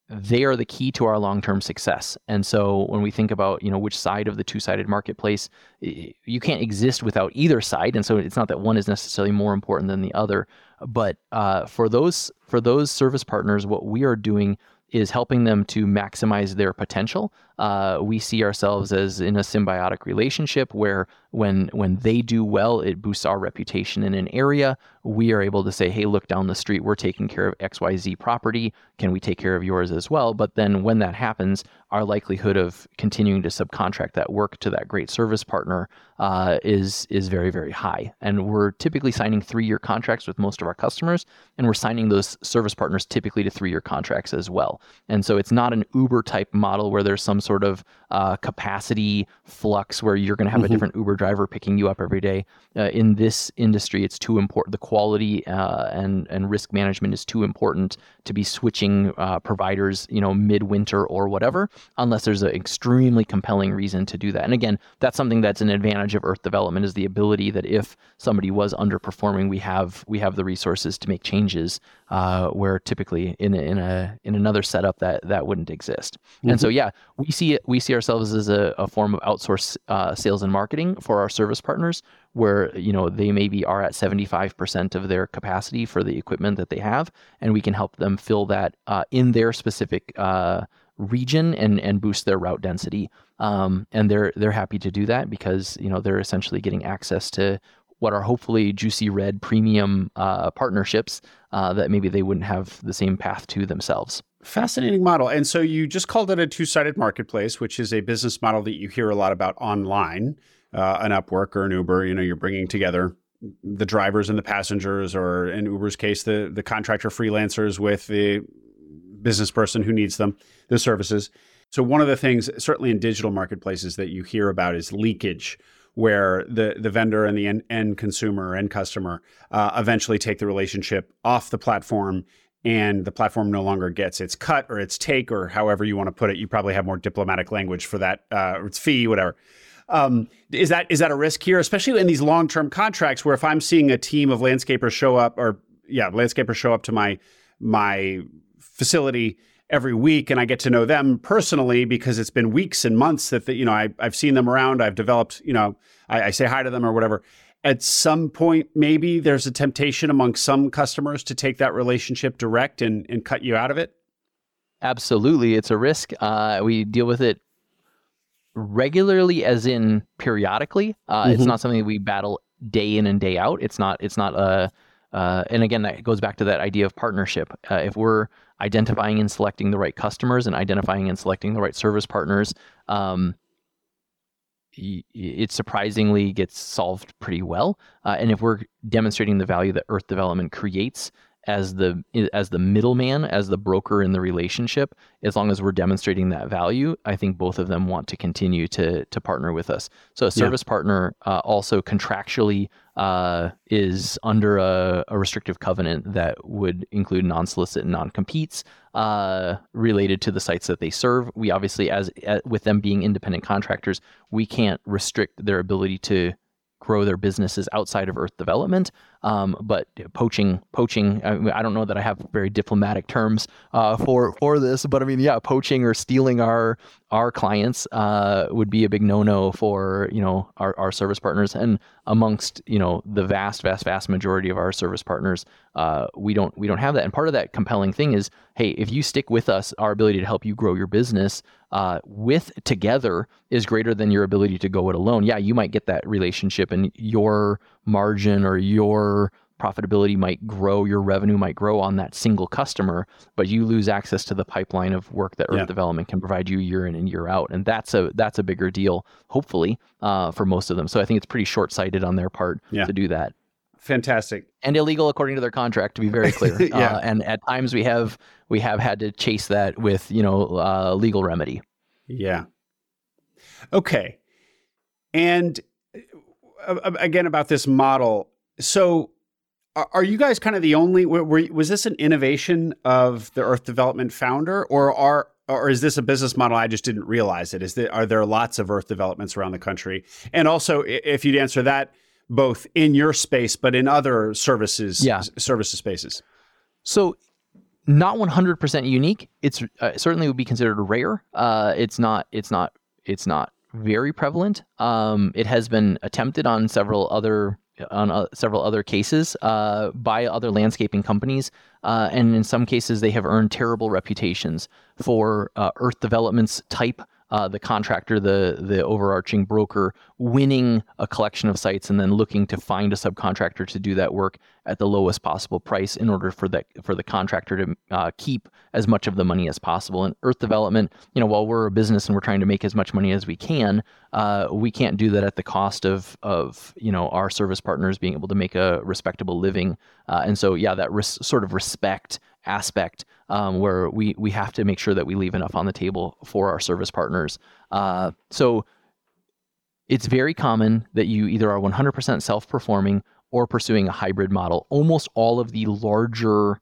they are the key to our long-term success. And so when we think about, you know, which side of the two-sided marketplace, you can't exist without either side. And so it's not that one is necessarily more important than the other. But uh, for those for those service partners, what we are doing is helping them to maximize their potential. Uh, we see ourselves as in a symbiotic relationship where when when they do well, it boosts our reputation in an area. We are able to say, "Hey, look down the street. We're taking care of X, Y, Z property. Can we take care of yours as well?" But then when that happens, our likelihood of continuing to subcontract that work to that great service partner uh, is is very very high. And we're typically signing three year contracts with most of our customers, and we're signing those service partners typically to three year contracts as well. And so it's not an Uber type model where there's some sort of uh, capacity flux where you're going to have a different Uber driver picking you up every day. Uh, in this industry, it's too important. The quality uh, and and risk management is too important to be switching uh, providers, you know, midwinter or whatever, unless there's an extremely compelling reason to do that. And again, that's something that's an advantage of Earth Development is the ability that if somebody was underperforming, we have we have the resources to make changes. Uh, where typically in in a in another setup that that wouldn't exist. And so yeah, we see it. We see ourselves as a, a form of outsourced uh, sales and marketing for our service partners, where you know they maybe are at seventy five percent of their capacity for the equipment that they have, and we can help them fill that uh, in their specific uh, region and and boost their route density. Um, and they're they're happy to do that because you know they're essentially getting access to what are hopefully juicy red premium uh, partnerships uh, that maybe they wouldn't have the same path to themselves. Fascinating model. And so you just called it a two sided marketplace, which is a business model that you hear a lot about online, uh, an Upwork or an Uber. You know, you're bringing together the drivers and the passengers, or in Uber's case, the, the contractor freelancers with the business person who needs them, the services. So, one of the things, certainly in digital marketplaces, that you hear about is leakage where the the vendor and the end, end consumer end customer uh, eventually take the relationship off the platform and the platform no longer gets its cut or its take or however you want to put it. You probably have more diplomatic language for that uh, its fee whatever. Um, is that is that a risk here especially in these long-term contracts where if i'm seeing a team of landscapers show up or yeah landscapers show up to my my facility every week and I get to know them personally because it's been weeks and months that, the, you know, I, I've seen them around. I've developed, you know, I, I say hi to them or whatever. At some point, maybe there's a temptation among some customers to take that relationship direct and, and cut you out of it. Absolutely, it's a risk. Uh, we deal with it regularly, as in periodically. Uh, It's Mhm. not something we battle day in and day out. It's not. It's not a. Uh, and again, that goes back to that idea of partnership. Uh, if we're identifying and selecting the right customers and identifying and selecting the right service partners um, it surprisingly gets solved pretty well. Uh, and if we're demonstrating the value that Earth Development creates as the as the middleman, as the broker in the relationship, as long as we're demonstrating that value, I think both of them want to continue to to partner with us. So a service partner uh, also contractually uh, is under a, a restrictive covenant that would include non-solicit and non-competes uh, related to the sites that they serve. We obviously, as, as with them being independent contractors, we can't restrict their ability to grow their businesses outside of Earth development. Um, but poaching, poaching, I, I don't know that I have very diplomatic terms uh, for for this, but I mean, yeah, poaching or stealing our our clients uh, would be a big no-no for you know our, our service partners. And amongst you know the vast vast vast majority of our service partners uh, we don't we don't have that. And part of that compelling thing is hey if you stick with us our ability to help you grow your business uh, with together is greater than your ability to go it alone. Yeah you might get that relationship and your margin or your profitability might grow, your revenue might grow on that single customer, but you lose access to the pipeline of work that Earth Yeah. Development can provide you year in and year out, and that's a that's a bigger deal, hopefully, uh, for most of them. So I think it's pretty short sighted on their part Yeah. to do that. Fantastic. And illegal according to their contract, to be very clear. yeah. Uh, and at times we have we have had to chase that with you know uh, legal remedy. Yeah. Okay. And uh, again about this model. So are you guys kind of the only were, was this an innovation of the earth development founder or are or is this a business model I just didn't realize it? Is there are there lots of earth developments around the country? And also if you'd answer that both in your space but in other services yeah. services spaces. So not 100% unique. It's uh, certainly would be considered rare. Uh, it's not it's not it's not very prevalent. Um, it has been attempted on several other on uh, several other cases uh, by other landscaping companies, uh, and in some cases they have earned terrible reputations for uh, earth developments type uh, the contractor, the the overarching broker, winning a collection of sites and then looking to find a subcontractor to do that work at the lowest possible price in order for that for the contractor to uh, keep as much of the money as possible. And Earth Development, you know, while we're a business and we're trying to make as much money as we can, uh, we can't do that at the cost of of you know our service partners being able to make a respectable living. Uh, and so, yeah, that res- sort of respect aspect um, where we we have to make sure that we leave enough on the table for our service partners. Uh, so it's very common that you either are 100% self-performing or pursuing a hybrid model. Almost all of the larger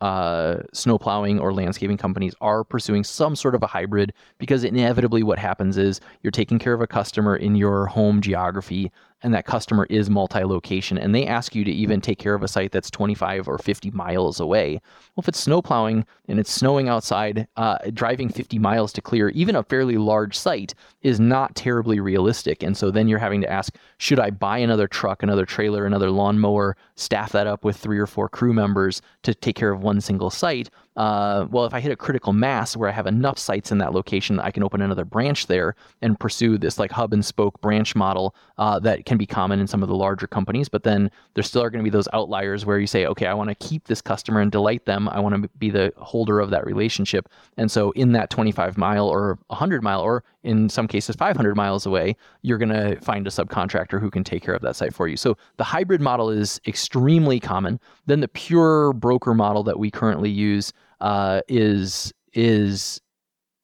uh, snow plowing or landscaping companies are pursuing some sort of a hybrid because inevitably what happens is you're taking care of a customer in your home geography and that customer is multi-location and they ask you to even take care of a site that's 25 or 50 miles away. Well if it's snow plowing and it's snowing outside uh, driving 50 miles to clear even a fairly large site is not terribly realistic and so then you're having to ask should i buy another truck another trailer another lawnmower staff that up with three or four crew members to take care of one single site uh, well, if I hit a critical mass where I have enough sites in that location, I can open another branch there and pursue this like hub and spoke branch model uh, that can be common in some of the larger companies. But then there still are going to be those outliers where you say, okay, I want to keep this customer and delight them. I want to be the holder of that relationship. And so in that 25 mile or 100 mile, or in some cases 500 miles away, you're going to find a subcontractor who can take care of that site for you. So the hybrid model is extremely common. Then the pure broker model that we currently use uh, is is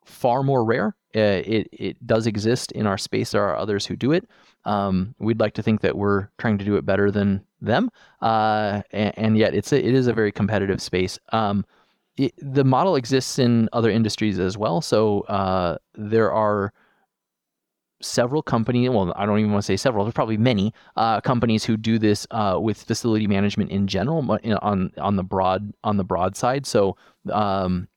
far more rare. Uh, it it does exist in our space. There are others who do it. Um, we'd like to think that we're trying to do it better than them, uh, and, and, yet it's a, it is a very competitive space. Um, it, the model exists in other industries as well. So uh, there are several companies, well, I don't even want to say several, there's probably many uh, companies who do this uh, with facility management in general on on the broad on the broad side. So, um,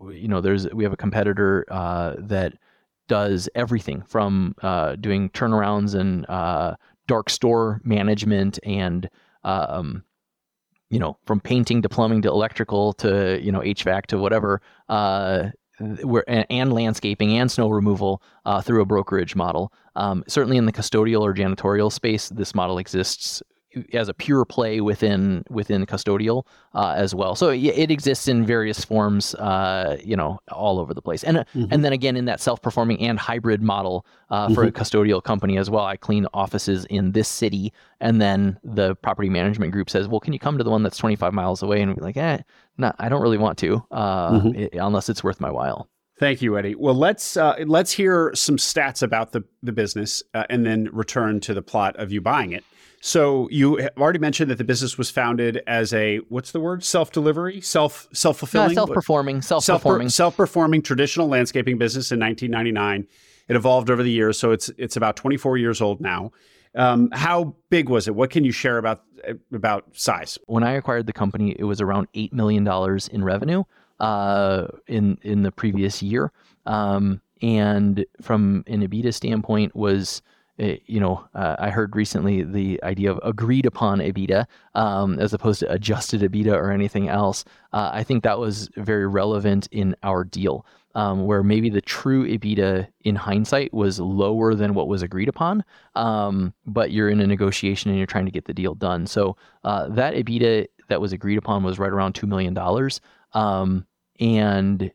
you know, there's we have a competitor uh, that does everything from uh, doing turnarounds and uh, dark store management and um, you know, from painting to plumbing to electrical to you know HVAC to whatever, uh, where and landscaping and snow removal uh, through a brokerage model. Um, certainly in the custodial or janitorial space, this model exists as a pure play within within custodial uh, as well. So it exists in various forms, uh, you know, all over the place. And mm-hmm. and then again in that self-performing and hybrid model uh, for mm-hmm. a custodial company as well. I clean offices in this city, and then the property management group says, "Well, can you come to the one that's 25 miles away?" And we're like, "Eh, no, I don't really want to, uh, mm-hmm. it, unless it's worth my while." Thank you, Eddy. Well, let's uh, let's hear some stats about the the business, uh, and then return to the plot of you buying it. So you have already mentioned that the business was founded as a what's the word? Self delivery, self self fulfilling, self performing, self performing, self performing traditional landscaping business in 1999. It evolved over the years, so it's it's about 24 years old now. Um, how big was it? What can you share about about size? When I acquired the company, it was around eight million dollars in revenue uh, in in the previous year, um, and from an EBITDA standpoint, was Eh, you know, uh, I heard recently the idea of agreed upon EBITDA um, as opposed to adjusted EBITDA or anything else. Uh, I think that was very relevant in our deal, um, where maybe the true EBITDA in hindsight was lower than what was agreed upon, um, but you're in a negotiation and you're trying to get the deal done. So uh, that EBITDA that was agreed upon was right around $2 million. Um, and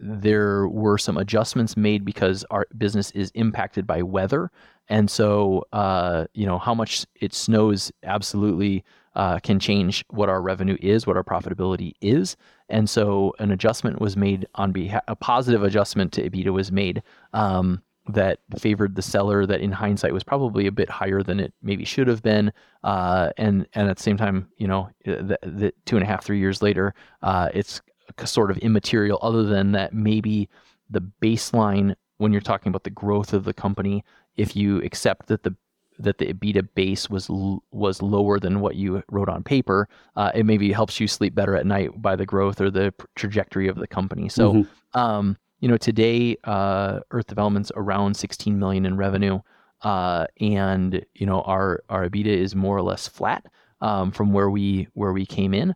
there were some adjustments made because our business is impacted by weather, and so uh, you know how much it snows absolutely uh, can change what our revenue is, what our profitability is, and so an adjustment was made on behalf. A positive adjustment to EBITDA was made. Um, that favored the seller that in hindsight was probably a bit higher than it maybe should have been uh, and and at the same time you know the, the two and a half three years later uh, it's sort of immaterial other than that maybe the baseline when you're talking about the growth of the company if you accept that the that the EBITDA base was was lower than what you wrote on paper, uh, it maybe helps you sleep better at night by the growth or the trajectory of the company. So, mm-hmm. um, you know, today uh, Earth Development's around 16 million in revenue, uh, and you know our our EBITDA is more or less flat um, from where we where we came in.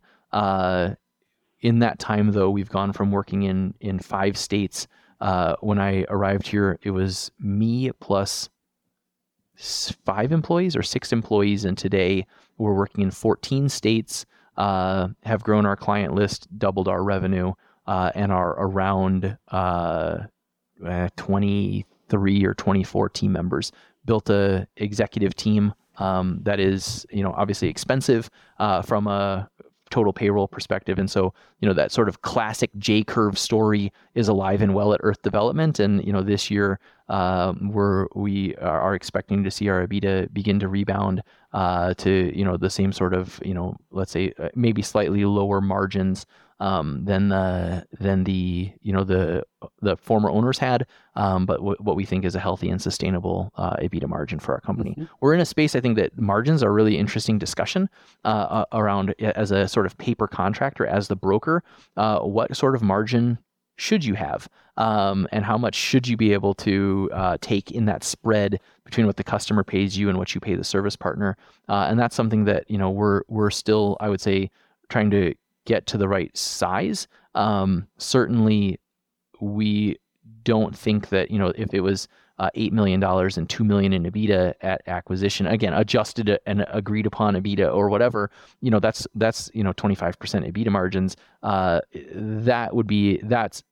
In that time, though, we've gone from working in in five states. Uh, when I arrived here, it was me plus five employees or six employees, and today we're working in 14 states. Uh, have grown our client list, doubled our revenue uh, and are around uh, uh 23 or 24 team members. Built a executive team um, that is, you know, obviously expensive uh, from a total payroll perspective. And so, you know, that sort of classic J curve story is alive and well at Earth Development. And, you know, this year um, we're, we are expecting to see our EBITDA begin to rebound uh, to, you know, the same sort of, you know, let's say uh, maybe slightly lower margins um, than the than the you know the the former owners had, um, but w- what we think is a healthy and sustainable uh, EBITDA margin for our company. Mm-hmm. We're in a space I think that margins are really interesting discussion uh, around as a sort of paper contractor as the broker. Uh, what sort of margin should you have, um, and how much should you be able to uh, take in that spread between what the customer pays you and what you pay the service partner? Uh, and that's something that you know we're we're still I would say trying to get to the right size. Um, certainly, we don't think that you know if it was uh, eight million dollars and two million in EBITDA at acquisition, again adjusted and agreed upon EBITDA or whatever, you know that's that's you know twenty five percent EBITDA margins. Uh, that would be that's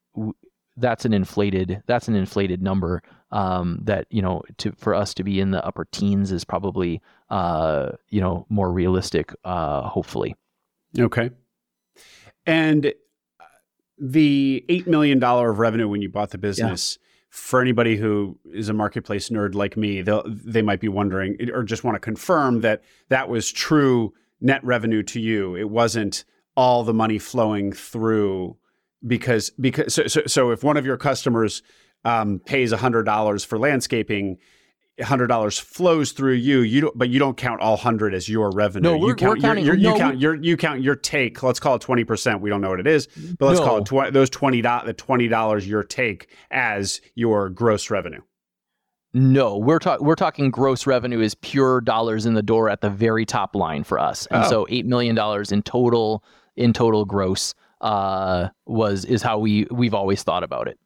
that's an inflated that's an inflated number um, that you know to for us to be in the upper teens is probably uh, you know more realistic uh, hopefully okay and uh, the $8 million of revenue when you bought the business, yeah. for anybody who is a marketplace nerd like me, they they might be wondering or just want to confirm that that was true net revenue to you. It wasn't all the money flowing through because because so so, so if one of your customers um, pays $100 for landscaping hundred dollars flows through you. You don't, but you don't count all hundred as your revenue. No, we're, you count we're counting. Your, your, you count your you count your take. Let's call it twenty percent. We don't know what it is, but let's no. call it tw- those twenty the twenty dollars your take as your gross revenue. No, we're talking we're talking gross revenue is pure dollars in the door at the very top line for us, and oh. so eight million dollars in total in total gross uh, was is how we we've always thought about it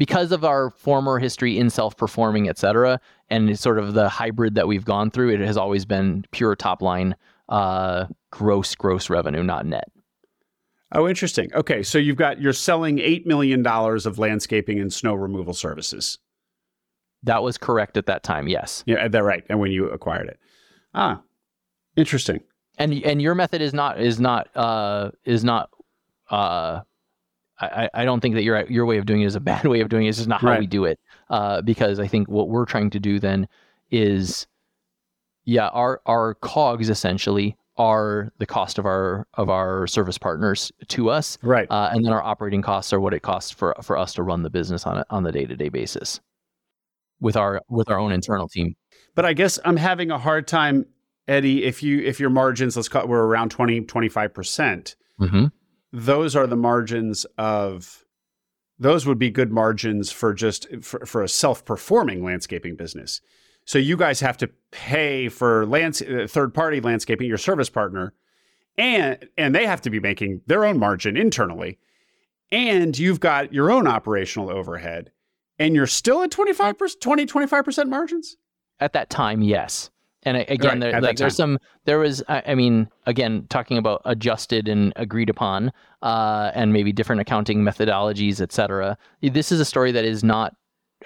because of our former history in self-performing, et cetera, and sort of the hybrid that we've gone through, it has always been pure top line uh, gross gross revenue, not net. Oh, interesting. Okay, so you've got you're selling eight million dollars of landscaping and snow removal services. That was correct at that time. Yes. Yeah, that right. And when you acquired it, ah, interesting. And and your method is not is not uh, is not uh, I, I don't think that your your way of doing it is a bad way of doing it. It's just not how right. we do it. Uh, because I think what we're trying to do then is, yeah, our our cogs essentially are the cost of our of our service partners to us, right? Uh, and then our operating costs are what it costs for for us to run the business on a, on the day to day basis with our with our own internal team. But I guess I'm having a hard time, Eddy. If you if your margins, let's call it, we're around 20 25 percent. Mm-hmm those are the margins of those would be good margins for just for, for a self-performing landscaping business. So you guys have to pay for lands, uh, third party landscaping your service partner and and they have to be making their own margin internally. And you've got your own operational overhead and you're still at 25% 20 25% margins? At that time yes And again, right, there, like, there's some, there was, I, I, mean, again, talking about adjusted and agreed upon, uh, and maybe different accounting methodologies, et cetera. This is a story that is not.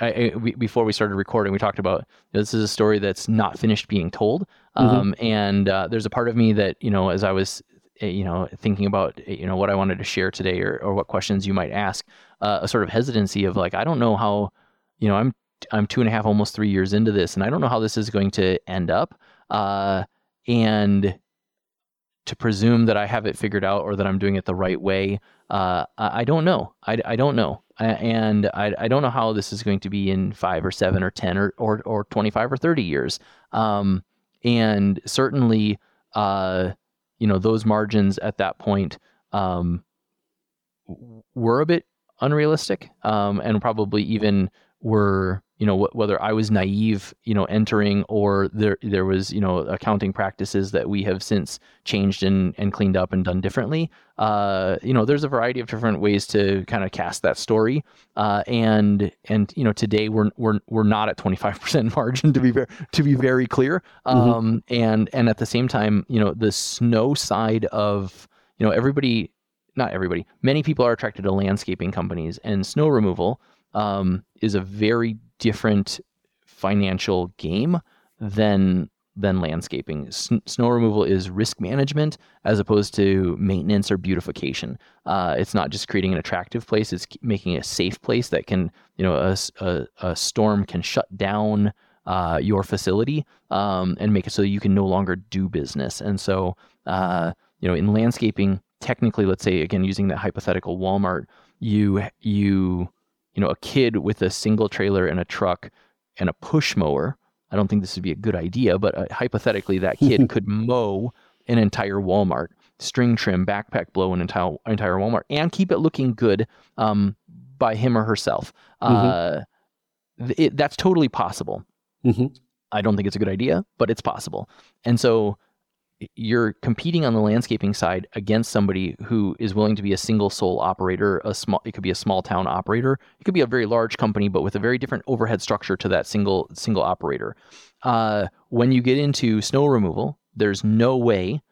I, I, we, before we started recording, we talked about this is a story that's not finished being told, mm-hmm. um, and uh, there's a part of me that you know, as I was eh, you know thinking about eh, you know what I wanted to share today or, or what questions you might ask, uh, a sort of hesitancy of like I don't know how, you know, I'm I'm two and a half, almost three years into this, and I don't know how this is going to end up. Uh, and to presume that I have it figured out or that I'm doing it the right way, uh, I don't know. I, I don't know. and I, I don't know how this is going to be in five or seven or 10 or, or, or 25 or 30 years. Um, and certainly, uh, you know, those margins at that point um, were a bit unrealistic um, and probably even were you know wh- whether I was naive, you know, entering or there there was you know accounting practices that we have since changed and and cleaned up and done differently. Uh, you know, there's a variety of different ways to kind of cast that story. Uh, and and you know, today we're we're we're not at 25% margin to be very to be very clear. Mm-hmm. Um, mm-hmm. and and at the same time, you know, the snow side of you know everybody not everybody many people are attracted to landscaping companies and snow removal um, is a very different financial game than than landscaping. S- snow removal is risk management as opposed to maintenance or beautification. Uh, it's not just creating an attractive place; it's making a safe place that can, you know, a, a, a storm can shut down uh, your facility um, and make it so you can no longer do business. And so, uh, you know, in landscaping, technically, let's say again using that hypothetical Walmart, you you you know, a kid with a single trailer and a truck and a push mower. I don't think this would be a good idea, but uh, hypothetically, that kid could mow an entire Walmart, string trim, backpack blow an entire entire Walmart, and keep it looking good um, by him or herself. Mm-hmm. Uh, it, that's totally possible. Mm-hmm. I don't think it's a good idea, but it's possible. And so you're competing on the landscaping side against somebody who is willing to be a single sole operator a small it could be a small town operator. It could be a very large company but with a very different overhead structure to that single single operator. Uh, when you get into snow removal there's no way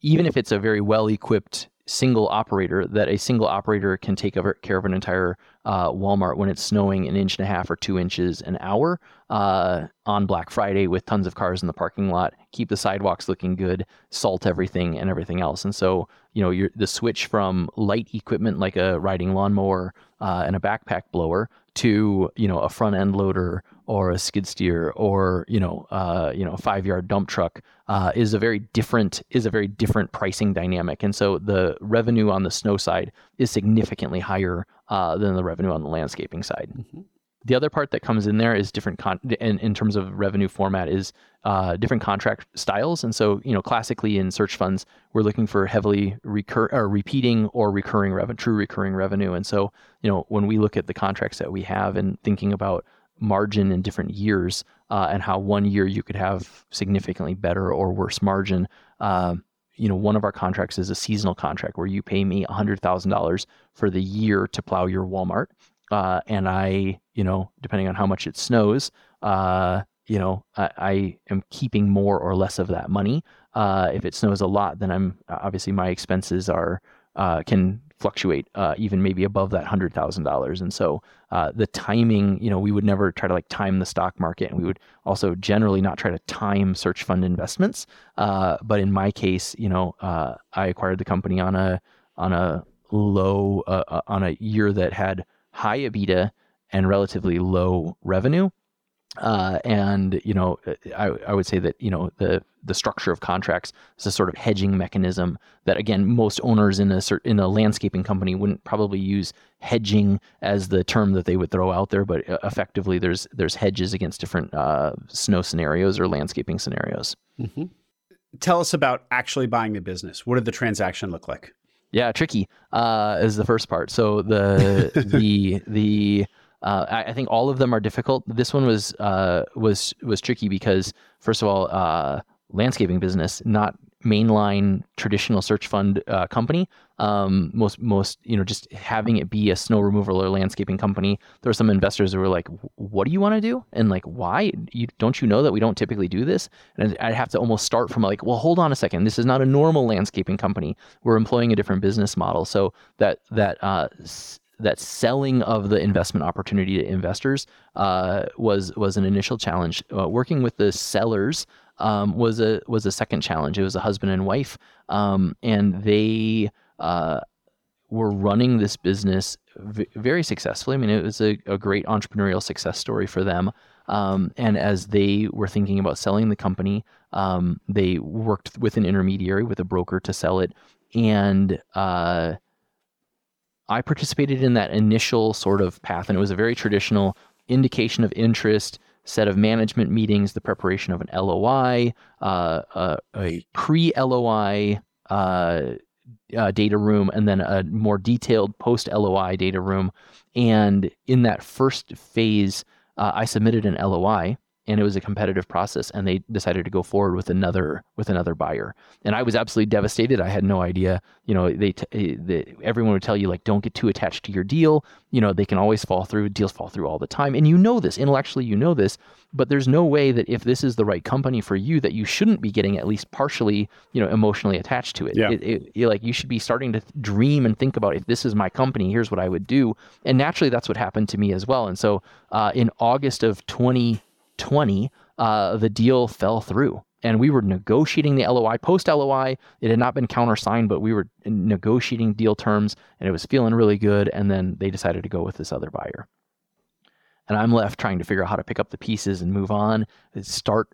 even if it's a very well equipped single operator that a single operator can take care of an entire uh, Walmart when it's snowing an inch and a half or two inches an hour uh, on Black Friday with tons of cars in the parking lot, keep the sidewalks looking good, salt everything and everything else. And so, you know, the switch from light equipment like a riding lawnmower uh, and a backpack blower to, you know, a front end loader or a skid steer or you know uh, you know a five yard dump truck uh, is a very different is a very different pricing dynamic, and so the revenue on the snow side is significantly higher uh, than the revenue on the landscaping side. Mm-hmm. The other part that comes in there is different con- in, in terms of revenue format is uh, different contract styles. And so, you know, classically in search funds, we're looking for heavily recur or repeating or recurring revenue, true recurring revenue. And so, you know, when we look at the contracts that we have and thinking about margin in different years uh, and how one year you could have significantly better or worse margin. Uh, you know, one of our contracts is a seasonal contract where you pay me $100,000 for the year to plow your Walmart. Uh, and I, you know, depending on how much it snows, uh, you know, I, I, am keeping more or less of that money. Uh, if it snows a lot, then I'm obviously my expenses are uh, can fluctuate uh, even maybe above that hundred thousand dollars. And so uh, the timing, you know, we would never try to like time the stock market, and we would also generally not try to time search fund investments. Uh, but in my case, you know, uh, I acquired the company on a on a low uh, uh, on a year that had high EBITDA and relatively low revenue. Uh, and you know, I, I would say that you know the the structure of contracts is a sort of hedging mechanism that again most owners in a cert, in a landscaping company wouldn't probably use hedging as the term that they would throw out there, but uh, effectively there's there's hedges against different uh, snow scenarios or landscaping scenarios. Mm-hmm. Tell us about actually buying the business. What did the transaction look like? Yeah, tricky uh, is the first part. So the the the uh, I, I, think all of them are difficult. This one was uh, was was tricky because first of all, uh, landscaping business not mainline traditional search fund uh, company. Um, most most you know just having it be a snow removal or landscaping company. There were some investors who were like, "What do you want to do?" And like, "Why? You don't you know that we don't typically do this?" And I'd have to almost start from like, "Well, hold on a second. This is not a normal landscaping company. We're employing a different business model." So that that uh, that selling of the investment opportunity to investors uh, was was an initial challenge. Uh, working with the sellers um, was a was a second challenge. It was a husband and wife, um, and they uh, were running this business v- very successfully. I mean, it was a, a great entrepreneurial success story for them. Um, and as they were thinking about selling the company, um, they worked with an intermediary, with a broker, to sell it, and uh, I participated in that initial sort of path, and it was a very traditional indication of interest set of management meetings, the preparation of an LOI, uh, uh, a pre LOI uh, uh, data room, and then a more detailed post LOI data room. And in that first phase, uh, I submitted an LOI and it was a competitive process and they decided to go forward with another with another buyer. And i was absolutely devastated. I had no idea. You know they, eh, they, everyone would tell you like don't get too attached to your deal. You know they can always fall through deals fall through all the time and you know this intellectually you know this but there's no way that if this is the right company for you that you shouldn't be getting at least partially you know emotionally attached to it, yeah. it, it like you should be starting to dream and think about if this is my company here's what i would do. And naturally that's what happened to me as well. And so uh, in august of 20 20, uh, the deal fell through. And we were negotiating the LOI post LOI. It had not been countersigned, but we were negotiating deal terms and it was feeling really good. And then they decided to go with this other buyer. And I'm left trying to figure out how to pick up the pieces and move on, start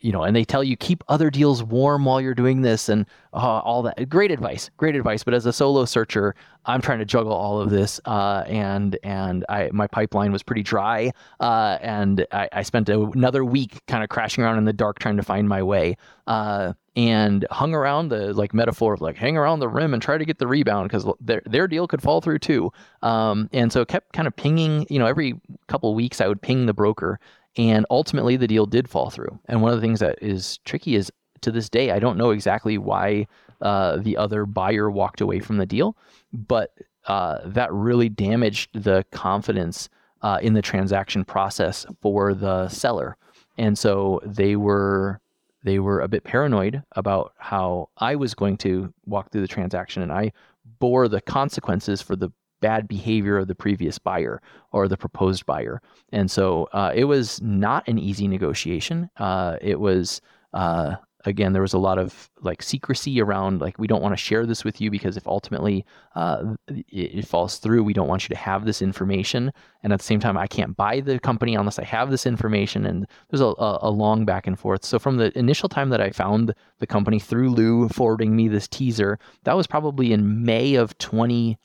you know, and they tell you keep other deals warm while you're doing this and uh, all that. Great advice, great advice. But as a solo searcher, I'm trying to juggle all of this, uh, and and I my pipeline was pretty dry, uh, and I, I, spent a, another week kind of crashing around in the dark trying to find my way, uh, and hung around the like metaphor of like hang around the rim and try to get the rebound because their their deal could fall through too, um, and so kept kind of pinging. You know, every couple weeks I would ping the broker and ultimately, the deal did fall through. And one of the things that is tricky is to this day, I don't know exactly why uh, the other buyer walked away from the deal, but uh, that really damaged the confidence uh, in the transaction process for the seller. And so they were they were a bit paranoid about how I was going to walk through the transaction, and I bore the consequences for the bad behavior of the previous buyer or the proposed buyer. And so uh, it was not an easy negotiation. Uh, it was, uh, again, there was a lot of like secrecy around, like, we don't want to share this with you because if ultimately uh, it, it, falls through, we don't want you to have this information. And at the same time, I can't buy the company unless I have this information. And there's a, a, a long back and forth. So from the initial time that I found the company through Lou forwarding me this teaser, that was probably in May of 20.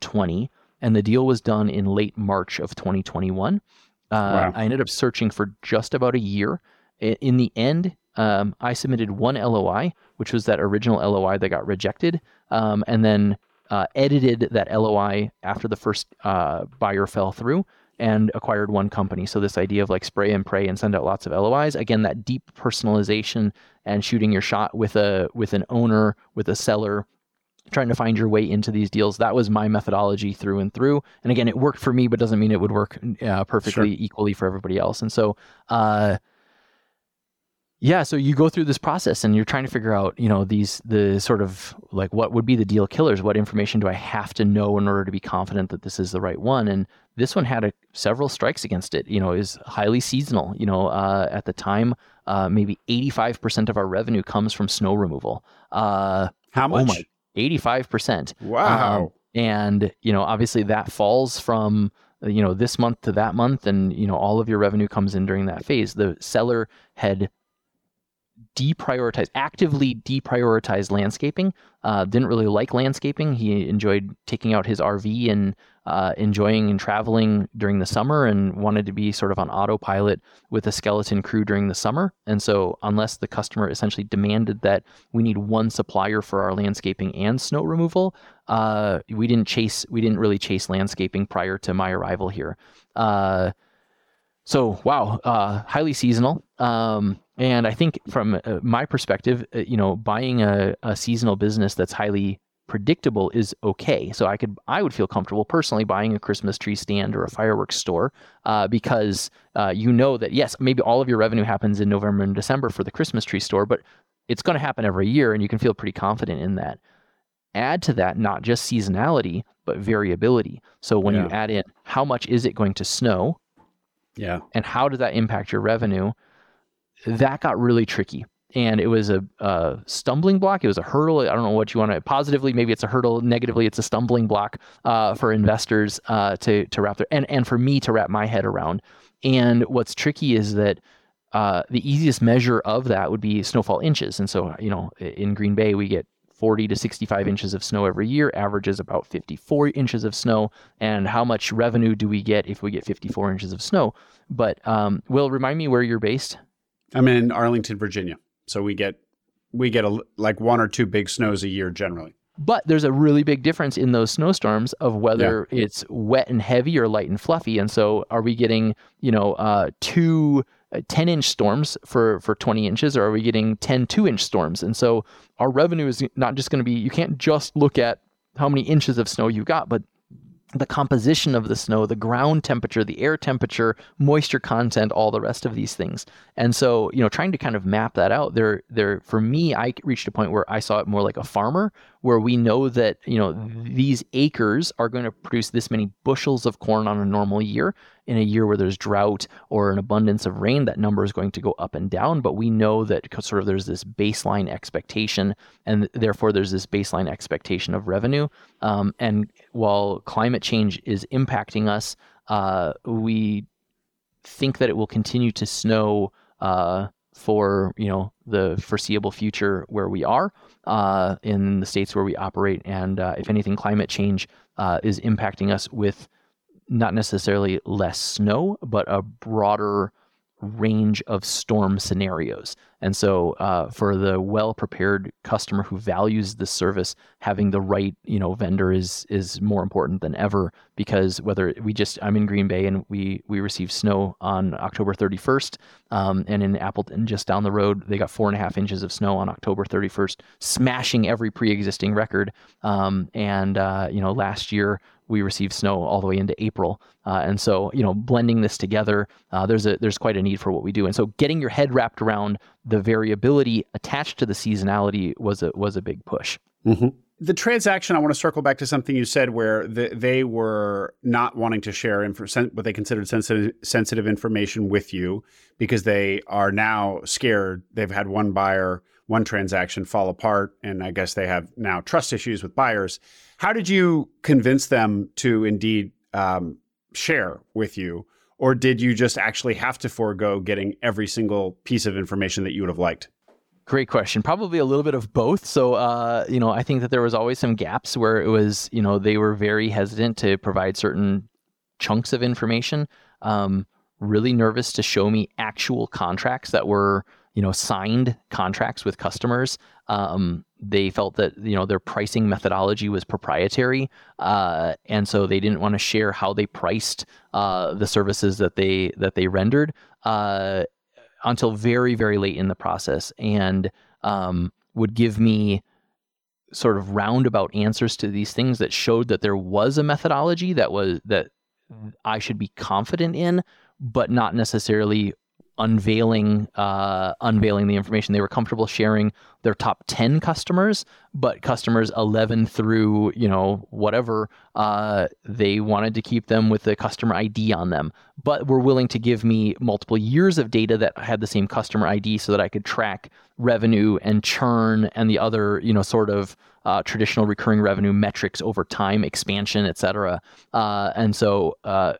20, and the deal was done in late March of 2021. Uh, wow. I ended up searching for just about a year. In the end, um, I submitted one LOI, which was that original LOI that got rejected, um, and then uh, edited that LOI after the first uh, buyer fell through and acquired one company. So this idea of like spray and pray and send out lots of LOIs, again, that deep personalization and shooting your shot with a with an owner, with a seller, trying to find your way into these deals. That was my methodology through and through. And again, it worked for me, but doesn't mean it would work uh, perfectly sure. equally for everybody else. And so, uh, yeah, so you go through this process and you're trying to figure out, you know, these the sort of like what would be the deal killers? What information do I have to know in order to be confident that this is the right one? And this one had a, several strikes against it. You know, is highly seasonal. You know, uh, at the time, uh, maybe 85% of our revenue comes from snow removal. Uh, How much? Oh my, 85%. Wow. Um, and, you know, obviously that falls from, you know, this month to that month and, you know, all of your revenue comes in during that phase. The seller had deprioritized, actively deprioritized landscaping. Uh, didn't really like landscaping. He enjoyed taking out his RV and uh, enjoying and traveling during the summer and wanted to be sort of on autopilot with a skeleton crew during the summer. And so, unless the customer essentially demanded that we need one supplier for our landscaping and snow removal, uh, we didn't chase. We didn't really chase landscaping prior to my arrival here. Uh, So wow, uh, highly seasonal. Um, and I think from uh, my perspective, you know, buying a, a seasonal business that's highly predictable is okay. So I could I would feel comfortable personally buying a Christmas tree stand or a fireworks store uh, because uh, you know that yes, maybe all of your revenue happens in November and December for the Christmas tree store, but it's going to happen every year, and you can feel pretty confident in that. Add to that not just seasonality but variability. So when yeah. you add in how much is it going to snow, yeah, and how does that impact your revenue, that got really tricky and it was a, a, stumbling block. It was a hurdle. I don't know what you want to positively. Maybe it's a hurdle. Negatively, it's a stumbling block uh, for investors uh, to to wrap their and and for me to wrap my head around. And what's tricky is that uh, the easiest measure of that would be snowfall inches. And so you know, in Green Bay, we get 40 to 65 inches of snow every year. Averages about 54 inches of snow. And how much revenue do we get if we get 54 inches of snow? But um, Will, remind me where you're based. I'm in Arlington, Virginia. So we get we get a, like one or two big snows a year generally. But there's a really big difference in those snowstorms of whether yeah. it's wet and heavy or light and fluffy. And so, are we getting you know uh, two uh, 10 inch storms for for 20 inches, or are we getting 10 two inch storms? And so, our revenue is not just going to be. You can't just look at how many inches of snow you got, but the composition of the snow, the ground temperature, the air temperature, moisture content, all the rest of these things. And so, you know, trying to kind of map that out there, there for me, I reached a point where I saw it more like a farmer, where we know that, you know, these acres are going to produce this many bushels of corn on a normal year in a year where there's drought or an abundance of rain, that number is going to go up and down. But we know that sort of there's this baseline expectation, and therefore there's this baseline expectation of revenue. Um, and while climate change is impacting us, uh, we think that it will continue to snow uh, for you know the foreseeable future where we are uh, in the states where we operate, and uh, if anything, climate change uh, is impacting us with not necessarily less snow, but a broader range of storm scenarios. And so, uh, for the well-prepared customer who values the service, having the right you know vendor is is more important than ever. Because whether we just I'm in Green Bay and we we received snow on October 31st, um, and in Appleton just down the road they got four and a half inches of snow on October 31st, smashing every pre-existing record. Um, and uh, you know last year we received snow all the way into April. Uh, and so, you know, blending this together, uh, there's a there's quite a need for what we do. And so, getting your head wrapped around the variability attached to the seasonality was a was a big push. Mm-hmm. The transaction, I want to circle back to something you said where the, they were not wanting to share inf- what they considered sensitive, sensitive information with you because they are now scared. They've had one buyer, one transaction fall apart, and I guess they have now trust issues with buyers. How did you convince them to indeed um, share with you? Or did you just actually have to forego getting every single piece of information that you would have liked? Great question. Probably a little bit of both. So, uh, you know, I think that there was always some gaps where it was, you know, they were very hesitant to provide certain chunks of information. Um, really nervous to show me actual contracts that were, you know, signed contracts with customers. Um, they felt that you know their pricing methodology was proprietary, uh, and so they didn't want to share how they priced uh, the services that they that they rendered uh, until very very late in the process, and um, would give me sort of roundabout answers to these things that showed that there was a methodology that was that I should be confident in, but not necessarily unveiling uh, unveiling the information. They were comfortable sharing their top ten customers, but customers eleven through you know whatever uh, they wanted to keep them with the customer ID on them, but were willing to give me multiple years of data that had the same customer ID so that I could track revenue and churn and the other you know sort of uh, traditional recurring revenue metrics over time, expansion, et cetera. Uh, and so uh,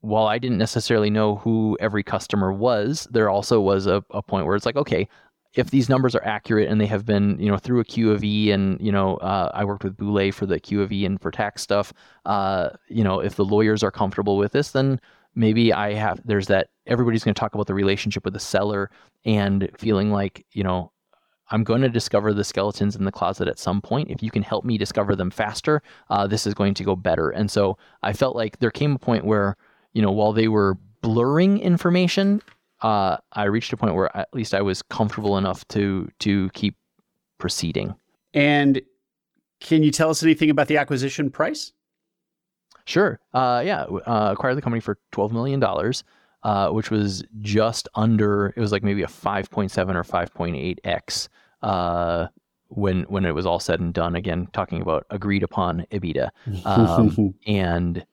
while I didn't necessarily know who every customer was, there also was a, a point where it's like, okay, if these numbers are accurate and they have been, you know, through a Q of E and, you know, uh, I worked with Boulay for the Q of E and for tax stuff, uh, you know, if the lawyers are comfortable with this, then maybe I have, there's that, everybody's going to talk about the relationship with the seller and feeling like, you know, I'm going to discover the skeletons in the closet at some point. If you can help me discover them faster, uh, this is going to go better. And so I felt like there came a point where, you know, while they were blurring information, uh, I reached a point where at least I was comfortable enough to to keep proceeding. And can you tell us anything about the acquisition price? Sure. Uh, yeah. Uh, acquired the company for twelve million dollars, uh, which was just under. It was like maybe a five point seven or five point eight x uh, when when it was all said and done. Again, talking about agreed upon EBITDA, um, and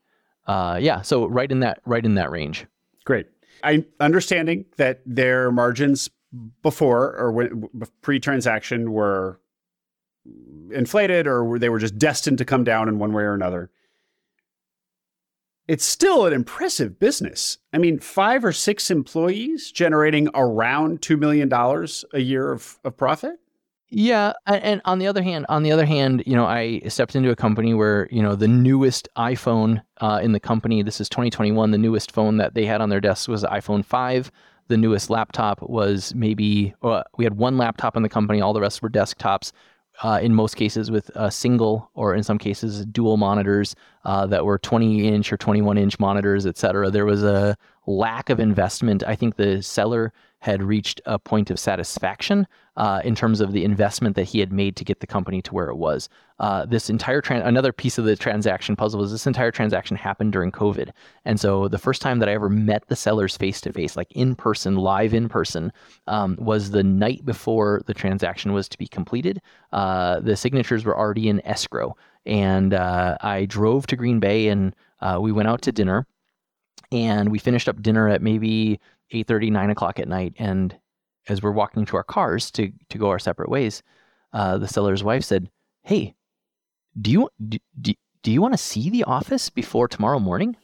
uh, yeah, so right in that right in that range. Great. I understanding that their margins before or when, pre-transaction were inflated or they were just destined to come down in one way or another. It's still an impressive business. I mean, five or six employees generating around $2 million a year of, of profit. Yeah, and on the other hand, on the other hand, you know, I stepped into a company where you know the newest iPhone uh, in the company. This is 2021. The newest phone that they had on their desks was the iPhone 5. The newest laptop was maybe well, we had one laptop in the company. All the rest were desktops. Uh, in most cases, with a single or in some cases dual monitors uh, that were 20 inch or 21 inch monitors, et cetera. There was a lack of investment. I think the seller had reached a point of satisfaction uh, in terms of the investment that he had made to get the company to where it was. Uh, this entire tran- another piece of the transaction puzzle was this entire transaction happened during COVID, and so the first time that I ever met the sellers face to face, like in person, live in person, um, was the night before the transaction was to be completed. Uh, the signatures were already in escrow, and uh, I drove to Green Bay and uh, we went out to dinner and we finished up dinner at maybe 8.30 9 o'clock at night and as we're walking to our cars to, to go our separate ways uh, the seller's wife said hey do you do, do, do you want to see the office before tomorrow morning?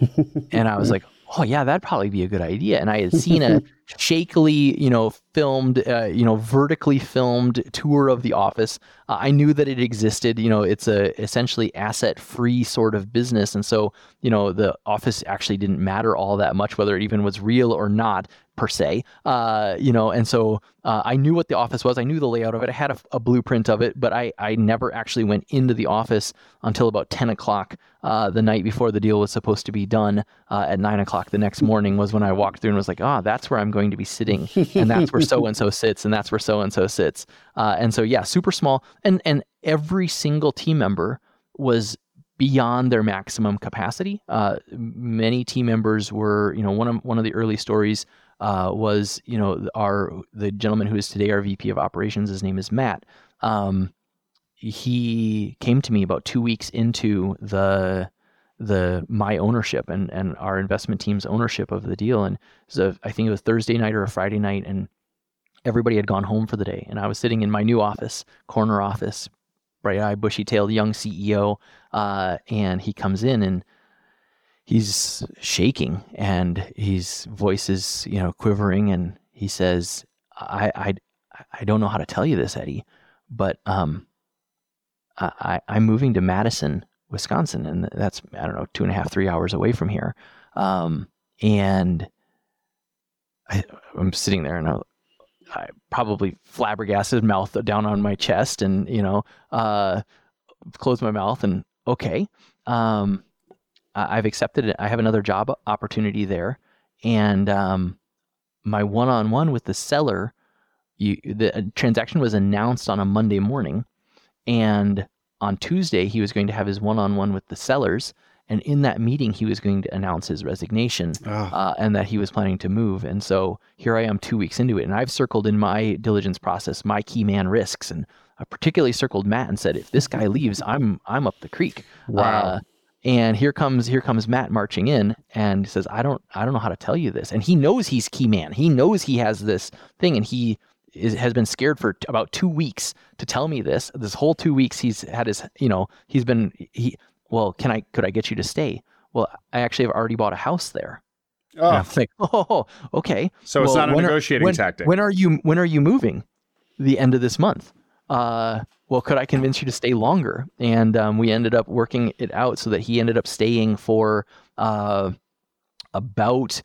And i was like oh yeah that'd probably be a good idea. And i had seen a shakily you know filmed uh, you know vertically filmed tour of the office. Uh, i knew that it existed. You know it's a essentially asset free sort of business. And so you know the office actually didn't matter all that much whether it even was real or not per se, uh, you know, and so uh, I knew what the office was. I knew the layout of it. I had a, a, blueprint of it, but I, I never actually went into the office until about 10 o'clock uh, the night before the deal was supposed to be done. Uh, at 9 o'clock the next morning was when I walked through and was like, oh, that's where I'm going to be sitting. And that's where so and so sits. And that's where so and so sits. Uh, and so, yeah, super small. And, and every single team member was beyond their maximum capacity. Uh, many team members were, you know, one of one of the early stories uh, was you know our the gentleman who is today our VP of operations. His name is Matt. Um, he came to me about two weeks into the the my ownership and and our investment team's ownership of the deal, and so I think it was Thursday night or a Friday night, and everybody had gone home for the day, and I was sitting in my new office, corner office, bright-eyed, bushy-tailed young CEO, uh, and he comes in and he's shaking and his voice is you know quivering and he says i i i don't know how to tell you this Eddy but um i i'm moving to madison wisconsin and that's i don't know two and a half three hours away from here. Um and I, i'm sitting there and I, I probably flabbergasted mouth down on my chest and you know uh close my mouth and okay. Um I've accepted it. I have another job opportunity there, and um, my one-on-one with the seller, you, the uh, transaction was announced on a Monday morning, and on Tuesday he was going to have his one-on-one with the sellers, and in that meeting he was going to announce his resignation oh. uh, and that he was planning to move. And so here I am, two weeks into it, and I've circled in my diligence process my key man risks, and I particularly circled Matt and said, if this guy leaves, I'm I'm up the creek. Wow. Uh, and here comes here comes Matt marching in and says, "I don't I don't know how to tell you this." And he knows he's key man. He knows he has this thing, and he is, has been scared for t- about two weeks to tell me this. This whole two weeks, he's had his you know he's been he. Well, can I could I get you to stay? Well, I actually have already bought a house there. Oh, I'm like, oh, okay. So it's not a negotiating are, when, tactic. When are you when are you moving? The end of this month. Uh, well, could I convince you to stay longer? And um, we ended up working it out so that he ended up staying for uh, about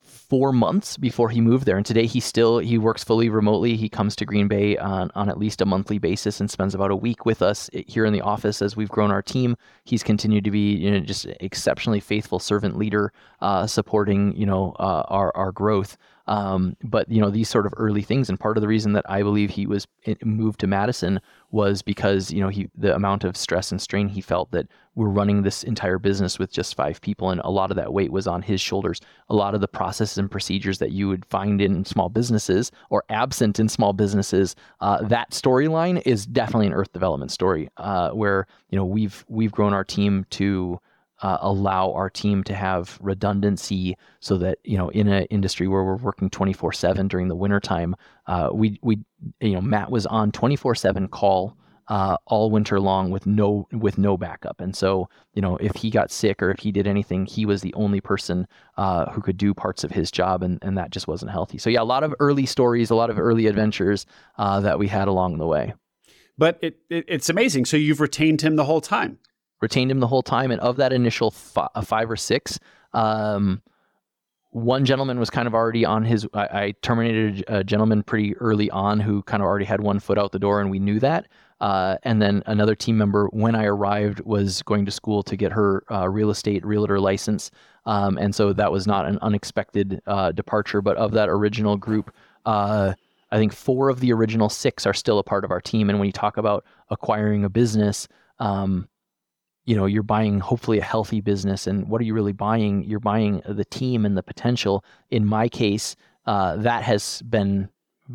four months before he moved there. And today he still he works fully remotely. He comes to Green Bay on, on at least a monthly basis and spends about a week with us here in the office as we've grown our team. He's continued to be you know just exceptionally faithful servant leader, uh, supporting you know uh, our our growth. Um, but you know these sort of early things, and part of the reason that I believe he was moved to Madison was because you know he the amount of stress and strain he felt that we're running this entire business with just five people, and a lot of that weight was on his shoulders. A lot of the processes and procedures that you would find in small businesses or absent in small businesses, uh, that storyline is definitely an Earth development story, uh, where you know we've we've grown our team to uh, allow our team to have redundancy so that you know in an industry where we're working 24/7 during the wintertime uh, we we you know Matt was on 24/7 call uh, all winter long with no with no backup. And so you know if he got sick or if he did anything he was the only person uh, who could do parts of his job and, and that just wasn't healthy. So yeah a lot of early stories a lot of early adventures uh, that we had along the way. But it, it, it's amazing. So you've retained him the whole time retained him the whole time. And of that initial uh, five or six, um, one gentleman was kind of already on his. I, I, terminated a gentleman pretty early on who kind of already had one foot out the door, and we knew that. Uh, and then another team member, when I arrived, was going to school to get her uh, real estate realtor license. Um, and so that was not an unexpected uh, departure. But of that original group, uh, I think four of the original six are still a part of our team. And when you talk about acquiring a business, um, you know you're buying hopefully a healthy business and what are you really buying? You're buying the team and the potential. In my case uh, that has been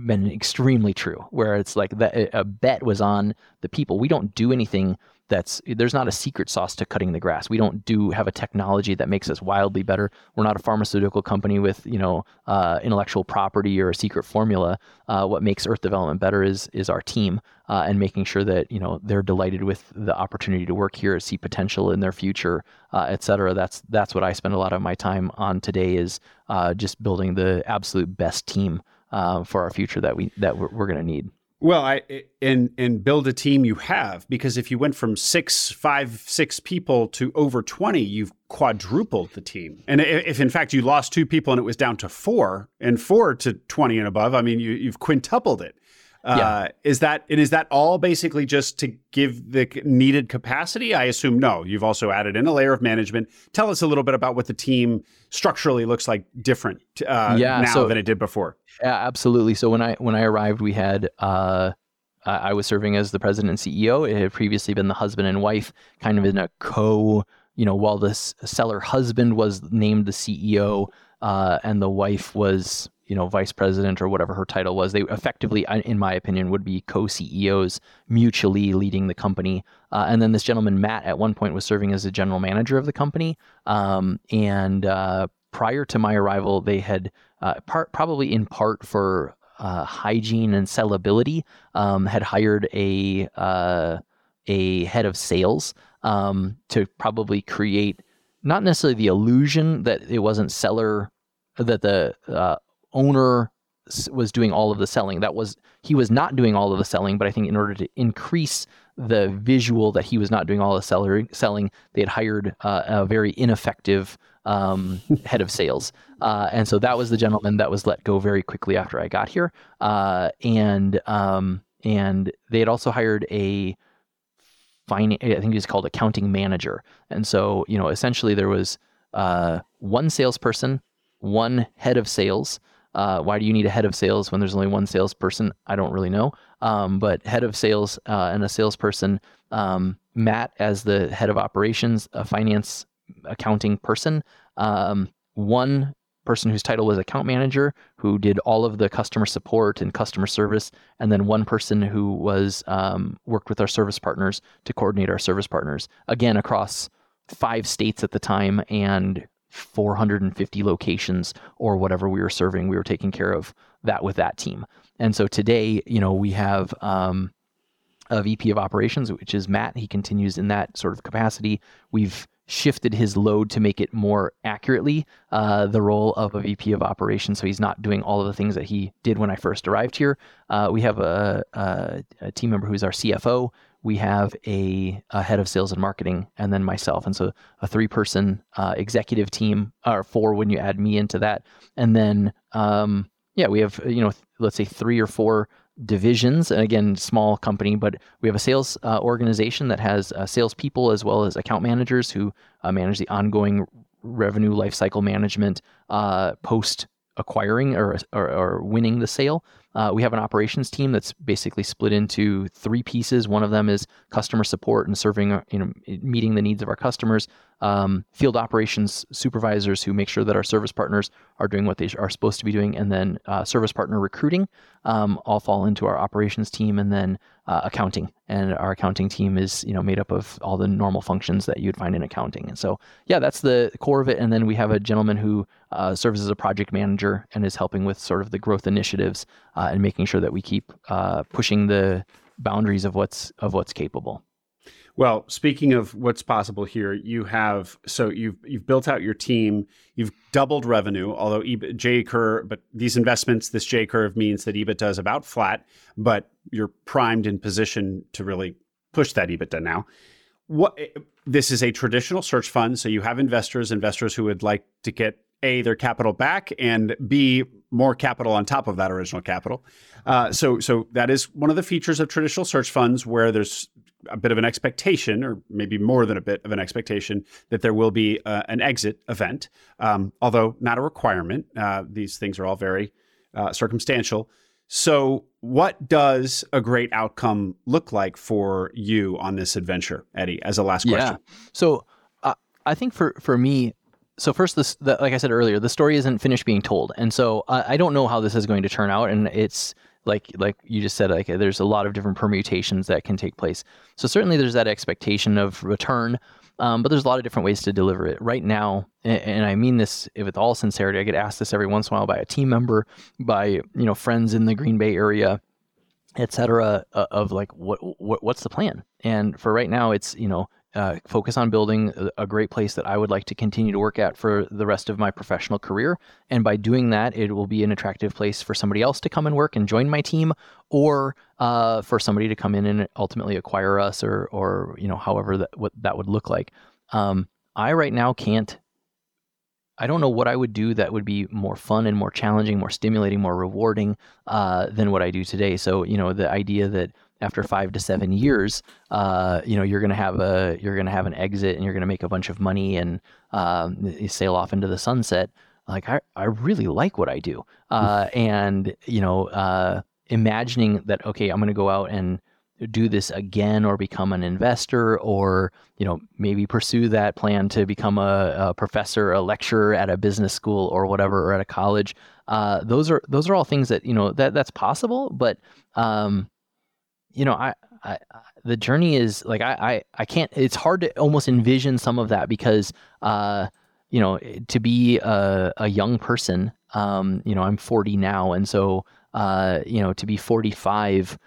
been extremely true where it's like a bet was on the people. We don't do anything that's there's not a secret sauce to cutting the grass. We don't do have a technology that makes us wildly better. We're not a pharmaceutical company with you know uh, intellectual property or a secret formula. Uh, what makes Earth Development better is is our team uh, and making sure that you know they're delighted with the opportunity to work here, see potential in their future, uh, et cetera. That's that's what I spend a lot of my time on today is uh, just building the absolute best team uh, for our future that we that we're, we're going to need. Well, I and and build a team you have because if you went from six, five, six people to over twenty, you've quadrupled the team. And if in fact you lost two people and it was down to four, and four to twenty and above, I mean you you've quintupled it. Uh, yeah. Is that and is that all basically just to give the needed capacity? I assume no. You've also added in a layer of management. Tell us a little bit about what the team structurally looks like different uh, yeah, now so, than it did before. Yeah, absolutely. So when I when I arrived, we had uh, I was serving as the president and CEO. It had previously been the husband and wife, kind of in a co. You know, while the seller husband was named the CEO, uh, and the wife was you know vice president or whatever her title was they effectively in my opinion would be co-ceos mutually leading the company. Uh, and then this gentleman matt at one point was serving as the general manager of the company. Um, and uh, prior to my arrival they had uh, part, probably in part for uh, hygiene and sellability, um, had hired a uh, a head of sales um, to probably create not necessarily the illusion that it wasn't seller that the uh, owner was doing all of the selling. That was he was not doing all of the selling, but I think in order to increase the visual that he was not doing all the seller, selling, they had hired uh, a very ineffective um, head of sales. Uh, and so that was the gentleman that was let go very quickly after I got here. Uh, and um, and they had also hired a finance, I think he's called accounting manager. And so you know, essentially there was uh, one salesperson, one head of sales. Uh, why do you need a head of sales when there's only one salesperson? I don't really know. Um, but head of sales uh, and a salesperson, um, Matt as the head of operations, a finance accounting person. Um, one person whose title was account manager who did all of the customer support and customer service and then one person who was um, worked with our service partners to coordinate our service partners again across five states at the time and 450 locations or whatever we were serving we were taking care of that with that team and so today you know we have um, a vp of operations which is matt he continues in that sort of capacity we've shifted his load to make it more accurately uh, the role of a VP of operations. So he's not doing all of the things that he did when I first arrived here. Uh, we have a, a, a, team member who's our CFO. We have a, a, head of sales and marketing, and then myself. And so a three person uh, executive team, or four when you add me into that. And then, um, yeah, we have, you know, let's say three or four divisions. And again, small company, but we have a sales uh, organization that has uh, salespeople as well as account managers who uh, manage the ongoing revenue lifecycle management uh, post acquiring or, or, or, winning the sale. Uh, we have an operations team that's basically split into three pieces. One of them is customer support and serving, uh, you know, meeting the needs of our customers. Um, field operations supervisors who make sure that our service partners are doing what they are supposed to be doing, and then uh, service partner recruiting um, all fall into our operations team, and then uh, accounting. And our accounting team is you know made up of all the normal functions that you'd find in accounting. And so yeah, that's the core of it. And then we have a gentleman who uh, serves as a project manager and is helping with sort of the growth initiatives uh, and making sure that we keep uh, pushing the boundaries of what's of what's capable. Well, speaking of what's possible here, you have so you've you've built out your team, you've doubled revenue, although J curve, but these investments, this J curve means that EBITDA is about flat, but you're primed in position to really push that EBITDA now. What this is a traditional search fund, so you have investors, investors who would like to get a their capital back and b more capital on top of that original capital. Uh, so so that is one of the features of traditional search funds where there's a bit of an expectation, or maybe more than a bit of an expectation, that there will be uh, an exit event, um, although not a requirement. Uh, these things are all very uh, circumstantial. So, what does a great outcome look like for you on this adventure, Eddy? As a last question. Yeah. So, uh, I think for for me, so first, this the, like I said earlier, the story isn't finished being told, and so I don't know how this is going to turn out, and it's like like you just said like there's a lot of different permutations that can take place. So certainly there's that expectation of return um, but there's a lot of different ways to deliver it. Right now and, and, i mean this with all sincerity i get asked this every once in a while by a team member by you know friends in the green bay area etc uh, of like what, what what's the plan? And for right now it's you know uh, focus on building a, great place that I would like to continue to work at for the rest of my professional career. And by doing that, it will be an attractive place for somebody else to come and work and join my team, or uh, for somebody to come in and ultimately acquire us, or or you know however that what that would look like. Um, I right now can't. I don't know what I would do that would be more fun and more challenging, more stimulating, more rewarding uh, than what I do today. So you know the idea that after five to seven years, uh, you know, you're gonna have a you're gonna have an exit and you're gonna make a bunch of money and um, you sail off into the sunset. Like I, I really like what I do, uh, and you know, uh, imagining that okay, I'm gonna go out and do this again or become an investor or you know maybe pursue that plan to become a, a professor a lecturer at a business school or whatever or at a college. Uh, those are those are all things that you know that that's possible but um, you know, I, I, the journey is like I, I, I can't. It's hard to almost envision some of that because, uh, you know, to be a, a young person, um, you know, I'm 40 now, and so, uh, you know, to be 45,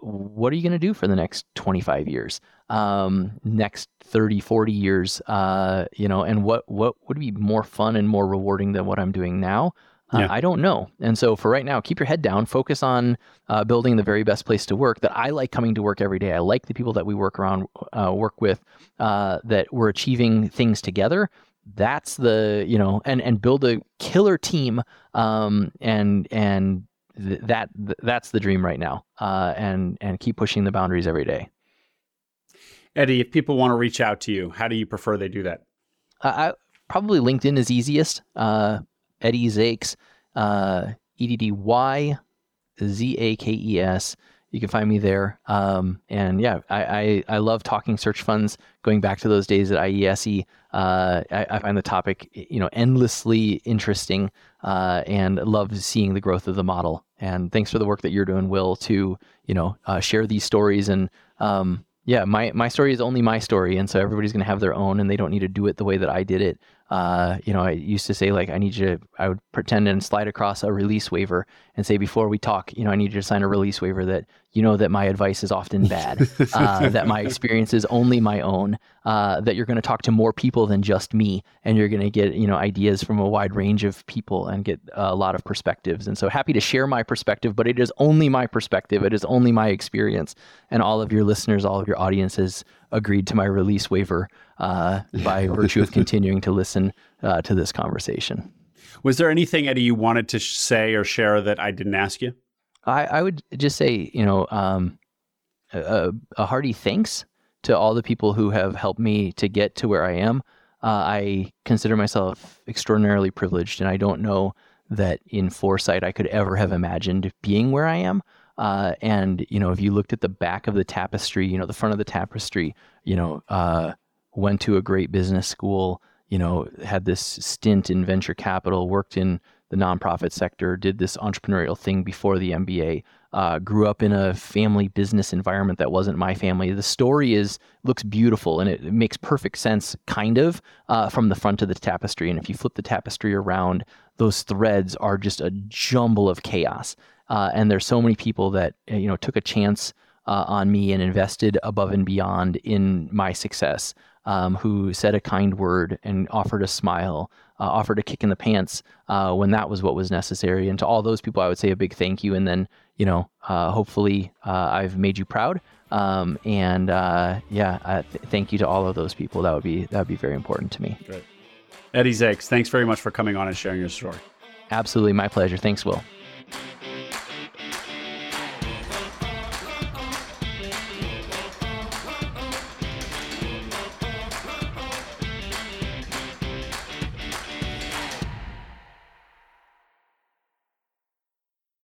what are you going to do for the next 25 years? Um, next 30, 40 years, uh, you know, and what what would be more fun and more rewarding than what I'm doing now? Uh, yeah. I don't know. And so for right now, keep your head down, focus on uh, building the very best place to work that I like coming to work every day. I like the people that we work around, uh, work with, uh, that we're achieving things together. That's the, you know, and, and build a killer team. Um, and, and th- that, th- that's the dream right now. Uh, and, and keep pushing the boundaries every day. Eddy, if people want to reach out to you, how do you prefer they do that? I, probably LinkedIn is easiest. Uh, Eddy Zakes, uh, E D D Y Z A K E S. You can find me there. Um, and yeah, I, I, I, love talking search funds. Going back to those days at IESE, uh, I, I, find the topic you know endlessly interesting uh, and love seeing the growth of the model. And thanks for the work that you're doing, Will, to you know uh, share these stories and um, yeah, my my story is only my story, and so everybody's gonna have their own, and they don't need to do it the way that I did it. Uh, you know, I used to say like I need you to, I would pretend and slide across a release waiver and say before we talk, you know, I need you to sign a release waiver that you know that my advice is often bad, uh, that my experience is only my own, uh, that you're going to talk to more people than just me, and you're going to get you know ideas from a wide range of people and get a lot of perspectives. And so happy to share my perspective, but it is only my perspective. It is only my experience, and all of your listeners, all of your audiences agreed to my release waiver uh, by virtue of continuing to listen uh, to this conversation. Was there anything, Eddy, you wanted to say or share that I didn't ask you? I, I would just say, you know, um, a, a, hearty thanks to all the people who have helped me to get to where I am. Uh, I consider myself extraordinarily privileged, and I don't know that in foresight I could ever have imagined being where I am. Uh, and you know, if you looked at the back of the tapestry, you know, the front of the tapestry, you know, uh, went to a great business school, you know, had this stint in venture capital, worked in the nonprofit sector, did this entrepreneurial thing before the MBA, uh, grew up in a family business environment that wasn't my family. The story is looks beautiful and it, it makes perfect sense, kind of, uh, from the front of the tapestry. And if you flip the tapestry around, those threads are just a jumble of chaos. Uh, and there's so many people that uh, you know took a chance uh, on me and invested above and beyond in my success. Um, who said a kind word and offered a smile uh, offered a kick in the pants uh, when that was what was necessary. And to all those people, I would say a big thank you. And then, you know, uh, hopefully uh, I've made you proud. Um, and uh, yeah, th- thank you to all of those people. That would be that would be very important to me. Great. Eddy Zakes, thanks very much for coming on and sharing your story. Absolutely, my pleasure. Thanks, Will.